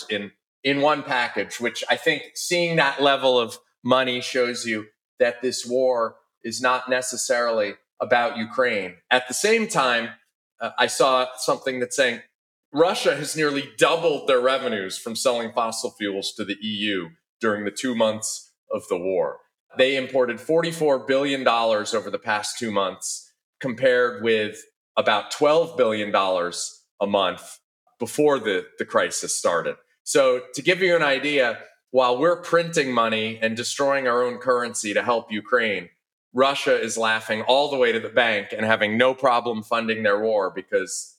in, in one package, which I think seeing that level of money shows you that this war is not necessarily about Ukraine. At the same time, uh, I saw something that's saying Russia has nearly doubled their revenues from selling fossil fuels to the EU during the two months of the war. They imported $44 billion over the past two months, compared with about $12 billion a month before the, the crisis started. So, to give you an idea, while we're printing money and destroying our own currency to help Ukraine, Russia is laughing all the way to the bank and having no problem funding their war because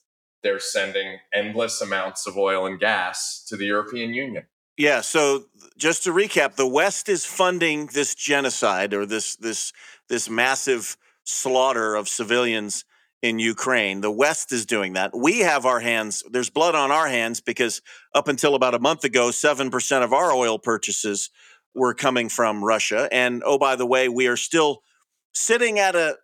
they're sending endless amounts of oil and gas to the European Union. Yeah. So just to recap, the West is funding this genocide or this this this massive slaughter of civilians in Ukraine. The West is doing that. We have our hands. There's blood on our hands because up until about a month ago, seven percent of our oil purchases were coming from Russia. And oh, by the way, we are still sitting at a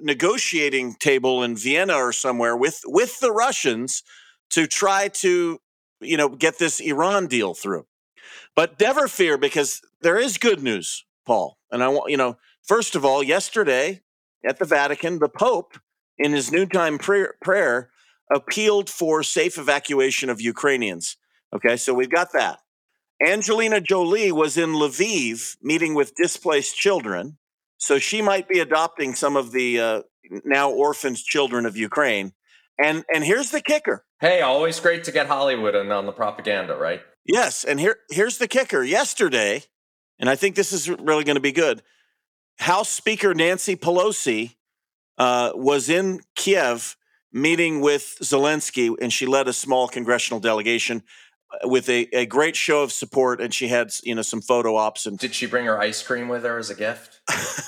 negotiating table in Vienna or somewhere with with the Russians to try to you know get this Iran deal through. But never fear because there is good news, Paul. And I want, you know, first of all, yesterday at the Vatican, the Pope, in his noontime prayer, prayer appealed for safe evacuation of Ukrainians. Okay, so we've got that. Angelina Jolie was in Lviv meeting with displaced children. So she might be adopting some of the uh, now orphaned children of Ukraine. And and here's the kicker. Hey, always great to get Hollywood in on the propaganda, right? Yes, and here here's the kicker. Yesterday, and I think this is really going to be good. House Speaker Nancy Pelosi uh, was in Kiev meeting with Zelensky, and she led a small congressional delegation with a, a great show of support. And she had you know some photo ops. And did she bring her ice cream with her as a gift?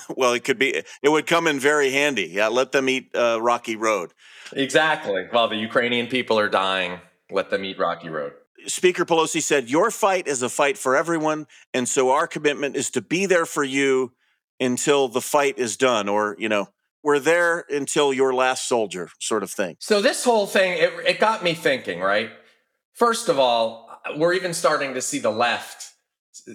[LAUGHS] well, it could be. It would come in very handy. Yeah, let them eat uh, Rocky Road. Exactly. While the Ukrainian people are dying, let them eat Rocky Road. Speaker Pelosi said, Your fight is a fight for everyone. And so our commitment is to be there for you until the fight is done, or, you know, we're there until your last soldier, sort of thing. So this whole thing, it, it got me thinking, right? First of all, we're even starting to see the left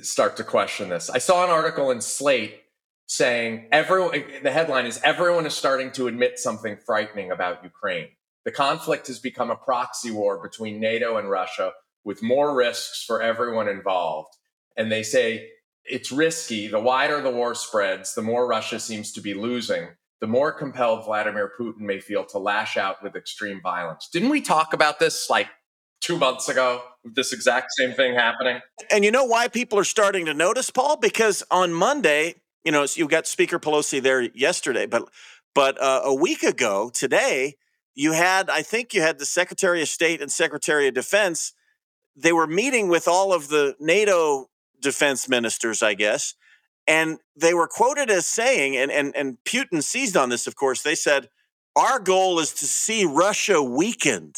start to question this. I saw an article in Slate saying everyone the headline is everyone is starting to admit something frightening about Ukraine. The conflict has become a proxy war between NATO and Russia with more risks for everyone involved. And they say it's risky. The wider the war spreads, the more Russia seems to be losing, the more compelled Vladimir Putin may feel to lash out with extreme violence. Didn't we talk about this like two months ago? with This exact same thing happening. And you know why people are starting to notice, Paul? Because on Monday, you know, you got Speaker Pelosi there yesterday, but but uh, a week ago today, you had I think you had the Secretary of State and Secretary of Defense they were meeting with all of the NATO defense ministers, I guess, and they were quoted as saying, and, and, and Putin seized on this, of course, they said, Our goal is to see Russia weakened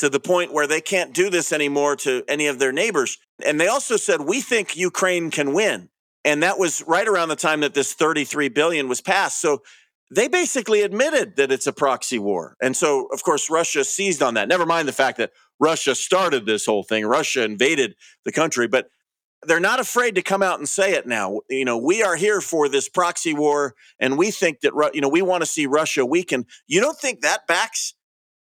to the point where they can't do this anymore to any of their neighbors. And they also said, We think Ukraine can win. And that was right around the time that this 33 billion was passed. So they basically admitted that it's a proxy war. And so, of course, Russia seized on that. Never mind the fact that Russia started this whole thing, Russia invaded the country, but they're not afraid to come out and say it now. You know, we are here for this proxy war, and we think that, you know, we want to see Russia weaken. You don't think that backs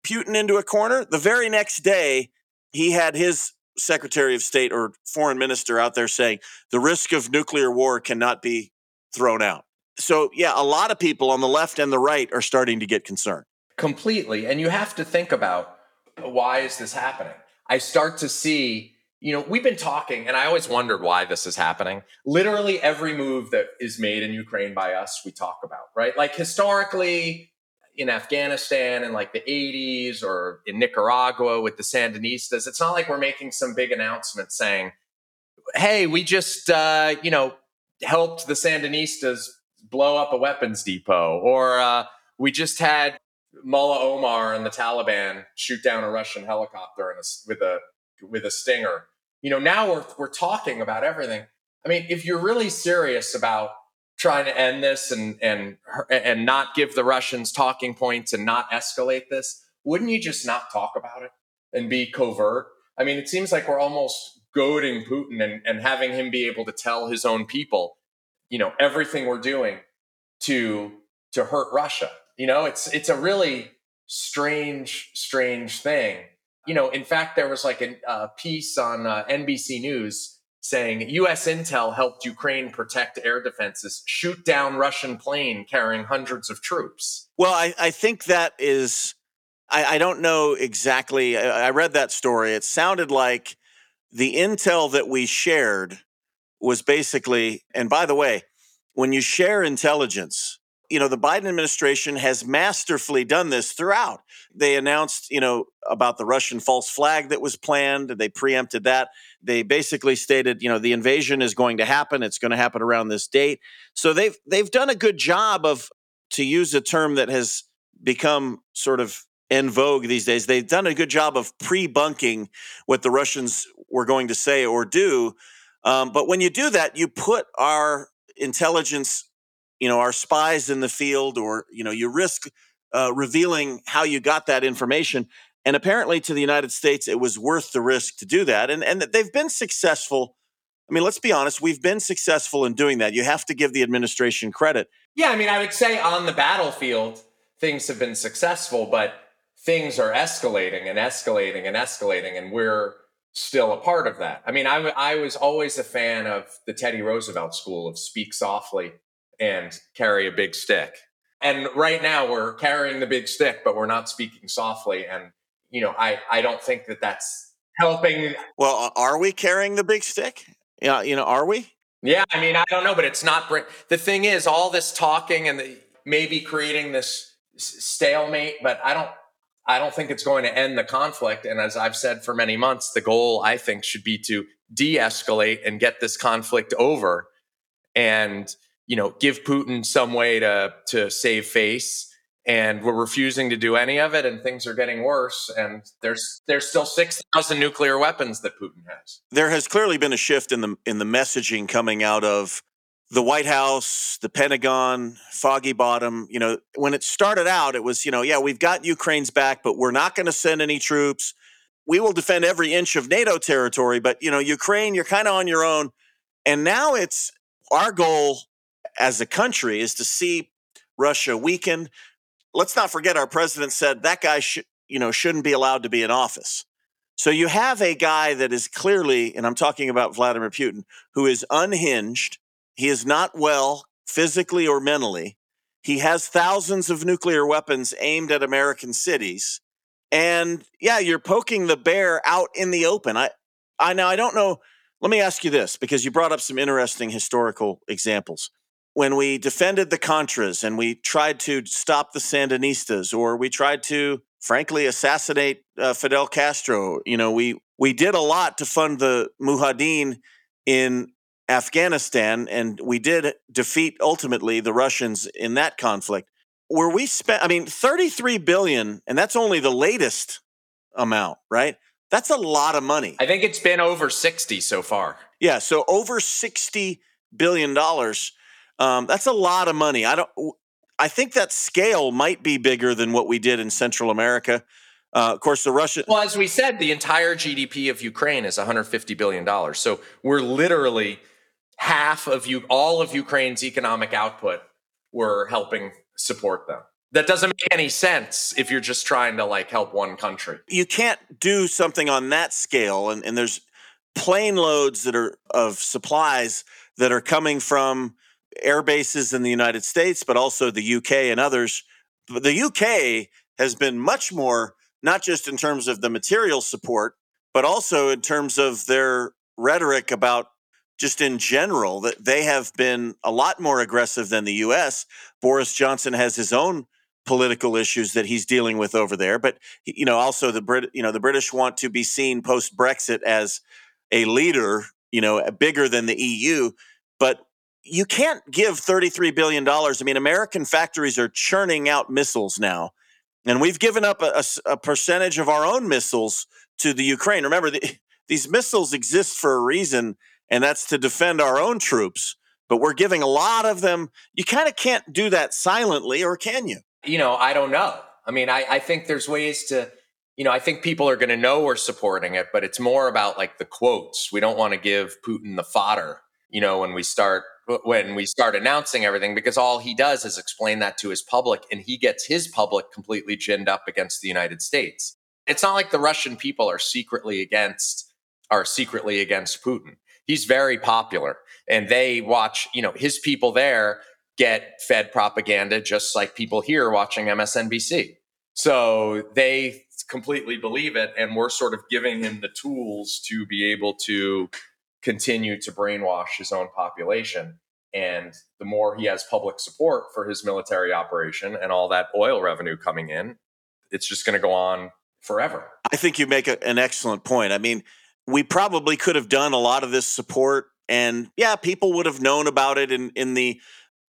Putin into a corner? The very next day, he had his secretary of state or foreign minister out there saying the risk of nuclear war cannot be thrown out. So, yeah, a lot of people on the left and the right are starting to get concerned. Completely. And you have to think about uh, why is this happening? I start to see, you know, we've been talking, and I always wondered why this is happening. Literally every move that is made in Ukraine by us, we talk about, right? Like historically, in Afghanistan in like the 80s or in Nicaragua with the Sandinistas, it's not like we're making some big announcement saying, hey, we just, uh, you know, helped the Sandinistas blow up a weapons depot, or uh, we just had Mullah Omar and the Taliban shoot down a Russian helicopter a, with a with a stinger. You know, now we're we're talking about everything. I mean, if you're really serious about trying to end this and and and not give the Russians talking points and not escalate this, wouldn't you just not talk about it and be covert? I mean, it seems like we're almost goading Putin and, and having him be able to tell his own people, you know, everything we're doing to to hurt Russia. You know, it's it's a really strange, strange thing. You know, in fact, there was like a, a piece on uh, NBC News saying U.S. intel helped Ukraine protect air defenses, shoot down Russian plane carrying hundreds of troops. Well, I, I think that is, I, I don't know exactly. I, I read that story. It sounded like the intel that we shared was basically, and by the way, when you share intelligence, you know, the Biden administration has masterfully done this throughout. They announced, you know, about the Russian false flag that was planned. And they preempted that. They basically stated, you know, the invasion is going to happen. It's going to happen around this date. So they've they've done a good job of, to use a term that has become sort of in vogue these days. They've done a good job of pre-bunking what the Russians were going to say or do. Um, but when you do that, you put our intelligence you know, our spies in the field, or you know, you risk uh, revealing how you got that information. And apparently, to the United States, it was worth the risk to do that, and and they've been successful. I mean, let's be honest, we've been successful in doing that. You have to give the administration credit. Yeah, I mean, I would say on the battlefield, things have been successful, but things are escalating and escalating and escalating, and we're still a part of that. I mean, I, I was always a fan of the Teddy Roosevelt school of speak softly and carry a big stick. And right now we're carrying the big stick, but we're not speaking softly. And, you know, I, I don't think that that's helping. Well, are we carrying the big stick? Yeah, you know, are we? Yeah, I mean, I don't know, but it's not. The thing is, all this talking and the, maybe creating this stalemate, but I don't. I don't think it's going to end the conflict. And as I've said for many months, the goal I think should be to de-escalate and get this conflict over. And you know, give Putin some way to to save face, and we're refusing to do any of it, and things are getting worse. And there's there's still six thousand nuclear weapons that Putin has. There has clearly been a shift in the in the messaging coming out of the White House, the Pentagon, Foggy Bottom. You know, when it started out, it was you know, yeah, we've got Ukraine's back, but we're not going to send any troops. We will defend every inch of NATO territory, but you know, Ukraine, you're kind of on your own. And now it's our goal as a country is to see Russia weaken. Let's not forget our president said that guy you know, shouldn't be allowed to be in office. So you have a guy that is clearly, and I'm talking about Vladimir Putin, who is unhinged. He is not well physically or mentally. He has thousands of nuclear weapons aimed at American cities. And yeah, you're poking the bear out in the open. I I now I don't know. Let me ask you this because you brought up some interesting historical examples when we defended the Contras and we tried to stop the Sandinistas, or we tried to, frankly, assassinate uh, Fidel Castro, you know, we we did a lot to fund the Mujahideen in Afghanistan, and we did defeat ultimately the Russians in that conflict. Where we spent, I mean, 33 billion, and that's only the latest amount, right? That's a lot of money. I think it's been over 60 so far. Yeah, so over 60 billion dollars um, that's a lot of money. I don't. I think that scale might be bigger than what we did in Central America. Uh, of course, the Russian. Well, as we said, the entire GDP of Ukraine is 150 billion dollars. So we're literally half of you, all of Ukraine's economic output. We're helping support them. That doesn't make any sense if you're just trying to like help one country. You can't do something on that scale, and, and there's plane loads that are of supplies that are coming from air bases in the United States, but also the UK and others. The UK has been much more, not just in terms of the material support, but also in terms of their rhetoric about just in general that they have been a lot more aggressive than the US. Boris Johnson has his own political issues that he's dealing with over there, but you know also the Brit you know the British want to be seen post Brexit as a leader, you know, bigger than the EU, but you can't give 33 billion dollars. I mean, American factories are churning out missiles now. And we've given up a, a, a percentage of our own missiles to the Ukraine. Remember, the, [LAUGHS] these missiles exist for a reason, and that's to defend our own troops. But we're giving a lot of them. You kind of can't do that silently, or can you? You know, I don't know. I mean, I, I think there's ways to, you know, I think people are going to know we're supporting it, but it's more about like the quotes. We don't want to give Putin the fodder, you know, when we start when we start announcing everything because all he does is explain that to his public and he gets his public completely ginned up against the United States. It's not like the Russian people are secretly against are secretly against Putin. He's very popular and they watch, you know, his people there get fed propaganda just like people here watching MSNBC. So they completely believe it and we're sort of giving him the tools to be able to continue to brainwash his own population. And the more he has public support for his military operation and all that oil revenue coming in, it's just going to go on forever. I think you make a, an excellent point. I mean, we probably could have done a lot of this support, and yeah, people would have known about it in, in the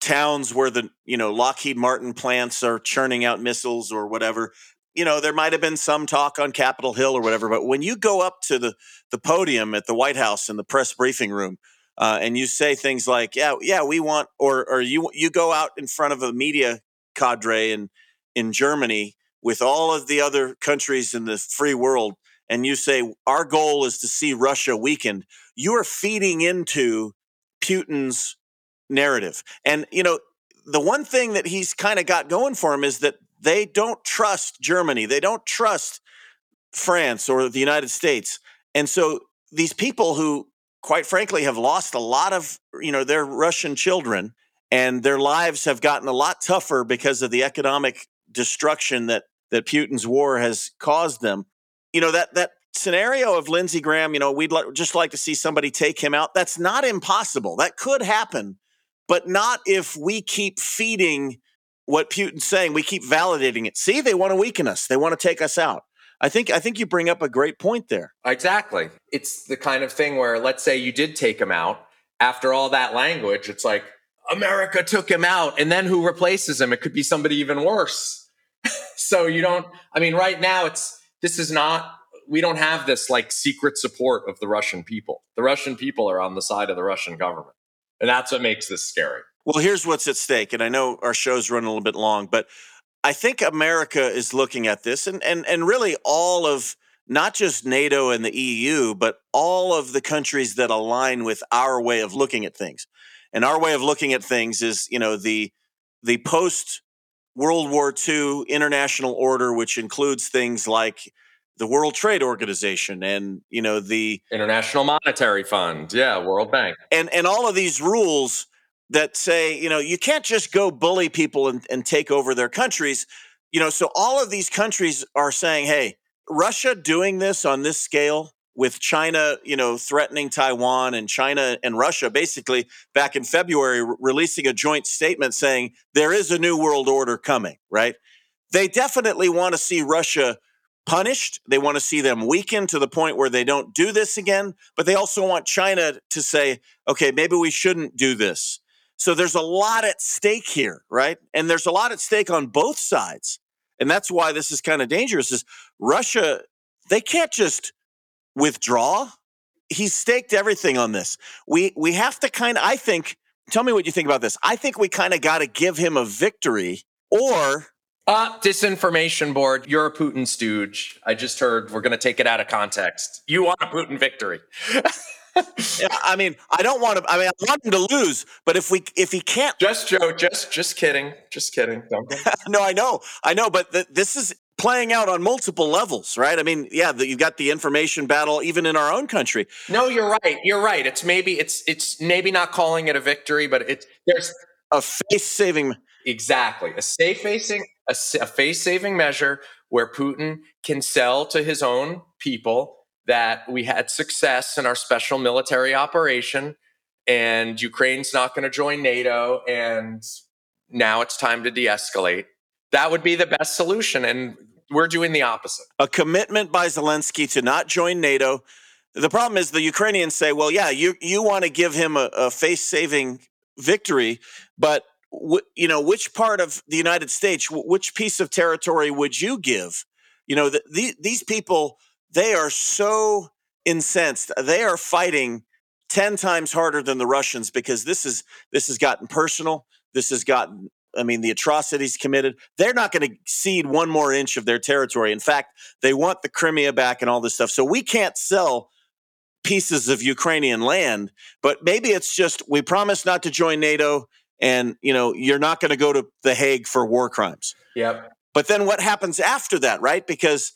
towns where the you know Lockheed Martin plants are churning out missiles or whatever you know, there might have been some talk on Capitol Hill or whatever, but when you go up to the the podium at the White House in the press briefing room, uh, and you say things like, "Yeah, yeah, we want," or or you you go out in front of a media cadre in in Germany with all of the other countries in the free world, and you say, "Our goal is to see Russia weakened," you are feeding into Putin's narrative, and you know. The one thing that he's kind of got going for him is that they don't trust Germany. They don't trust France or the United States. And so these people who quite frankly have lost a lot of, you know, their Russian children and their lives have gotten a lot tougher because of the economic destruction that that Putin's war has caused them. You know, that that scenario of Lindsey Graham, you know, we'd li- just like to see somebody take him out. That's not impossible. That could happen, but not if we keep feeding what Putin's saying. We keep validating it. See, they want to weaken us. They want to take us out. I think I think you bring up a great point there. Exactly. It's the kind of thing where let's say you did take him out after all that language, it's like America took him out and then who replaces him? It could be somebody even worse. [LAUGHS] so you don't I mean right now it's this is not we don't have this like secret support of the Russian people. The Russian people are on the side of the Russian government. And that's what makes this scary. Well, here's what's at stake, and I know our show's running a little bit long, but I think America is looking at this, and and and really all of not just NATO and the EU, but all of the countries that align with our way of looking at things. And our way of looking at things is, you know, the the post World War II international order, which includes things like the World Trade Organization and you know the International Monetary Fund, yeah, World Bank, and and all of these rules that say, you know, you can't just go bully people and, and take over their countries. You know, so all of these countries are saying, hey, Russia doing this on this scale with China, you know, threatening Taiwan and China and Russia basically back in February re- releasing a joint statement saying there is a new world order coming, right? They definitely want to see Russia punished. They want to see them weakened to the point where they don't do this again, but they also want China to say, okay, maybe we shouldn't do this. So there's a lot at stake here, right? And there's a lot at stake on both sides. And that's why this is kind of dangerous is Russia, they can't just withdraw. He's staked everything on this. We we have to kind of I think tell me what you think about this. I think we kind of got to give him a victory or uh, disinformation board. You're a Putin stooge. I just heard we're going to take it out of context. You want a Putin victory. [LAUGHS] yeah, I mean, I don't want to. I mean, I want him to lose, but if we if he can't, just Joe, just just kidding, just kidding. [LAUGHS] no, I know, I know, but th- this is playing out on multiple levels, right? I mean, yeah, the, you've got the information battle even in our own country. No, you're right. You're right. It's maybe it's it's maybe not calling it a victory, but it's there's a face saving exactly a safe facing a, a face saving measure where Putin can sell to his own people that we had success in our special military operation and Ukraine's not going to join NATO and now it's time to de-escalate. That would be the best solution and we're doing the opposite. A commitment by Zelensky to not join NATO. The problem is the Ukrainians say, well, yeah, you, you want to give him a, a face saving victory, but w- you know, which part of the United States, w- which piece of territory would you give? You know, the, the, these people, they are so incensed. They are fighting 10 times harder than the Russians because this is this has gotten personal. This has gotten I mean, the atrocities committed. They're not going to cede one more inch of their territory. In fact, they want the Crimea back and all this stuff. So we can't sell pieces of Ukrainian land, but maybe it's just we promise not to join NATO and, you know, you're not going to go to The Hague for war crimes. Yep. But then what happens after that, right? Because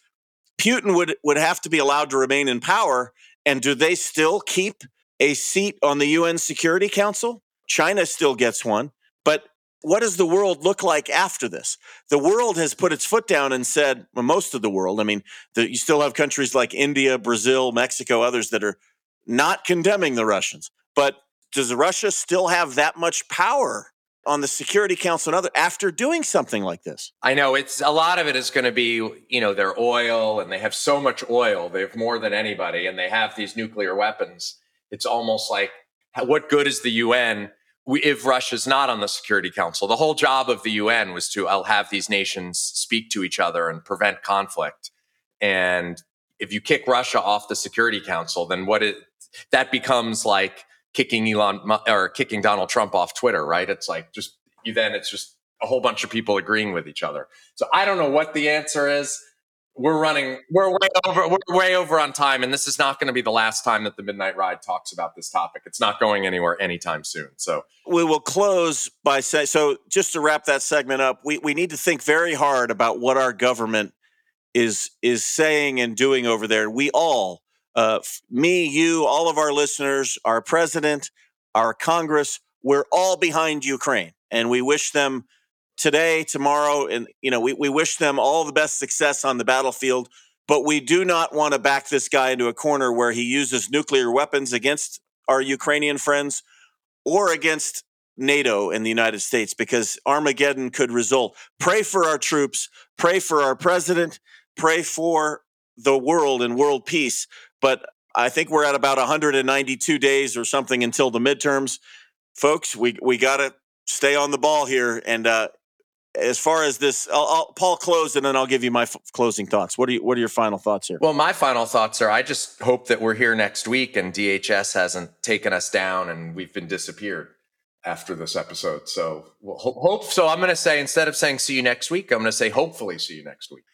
Putin would would have to be allowed to remain in power and do they still keep a seat on the UN Security Council? China still gets one, but what does the world look like after this? The world has put its foot down and said, well, most of the world, I mean, the, you still have countries like India, Brazil, Mexico, others that are not condemning the Russians. But does Russia still have that much power on the Security Council and other after doing something like this? I know it's a lot of it is going to be, you know, their oil and they have so much oil. They have more than anybody and they have these nuclear weapons. It's almost like what good is the UN if Russia's not on the Security Council. The whole job of the UN was to I'll have these nations speak to each other and prevent conflict. And if you kick Russia off the Security Council, then what it that becomes like kicking Elon or kicking Donald Trump off Twitter, right? It's like just you then it's just a whole bunch of people agreeing with each other. So I don't know what the answer is we're running we're way over we're way over on time and this is not going to be the last time that the midnight ride talks about this topic it's not going anywhere anytime soon so we will close by saying so just to wrap that segment up we, we need to think very hard about what our government is is saying and doing over there we all uh, me you all of our listeners our president our congress we're all behind ukraine and we wish them today, tomorrow, and you know, we, we wish them all the best success on the battlefield. But we do not want to back this guy into a corner where he uses nuclear weapons against our Ukrainian friends or against NATO and the United States because Armageddon could result. Pray for our troops, pray for our president, pray for the world and world peace. But I think we're at about 192 days or something until the midterms. Folks, we, we got to stay on the ball here. And uh, as far as this, I'll, I'll, Paul close and then I'll give you my f- closing thoughts. What are you, What are your final thoughts here? Well, my final thoughts are: I just hope that we're here next week and DHS hasn't taken us down and we've been disappeared after this episode. So hope. So I'm going to say instead of saying see you next week, I'm going to say hopefully see you next week.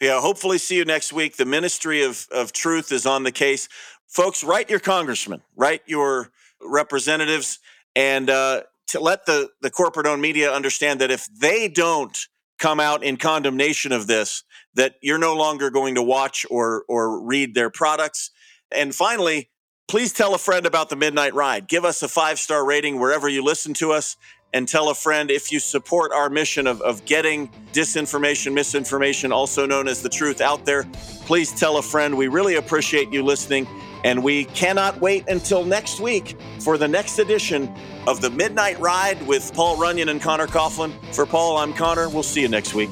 Yeah, hopefully see you next week. The Ministry of of Truth is on the case, folks. Write your congressman, write your representatives, and uh, to let the, the corporate owned media understand that if they don't come out in condemnation of this, that you're no longer going to watch or, or read their products. And finally, please tell a friend about the Midnight Ride. Give us a five star rating wherever you listen to us. And tell a friend if you support our mission of, of getting disinformation, misinformation, also known as the truth, out there. Please tell a friend. We really appreciate you listening. And we cannot wait until next week for the next edition of the Midnight Ride with Paul Runyon and Connor Coughlin. For Paul, I'm Connor. We'll see you next week.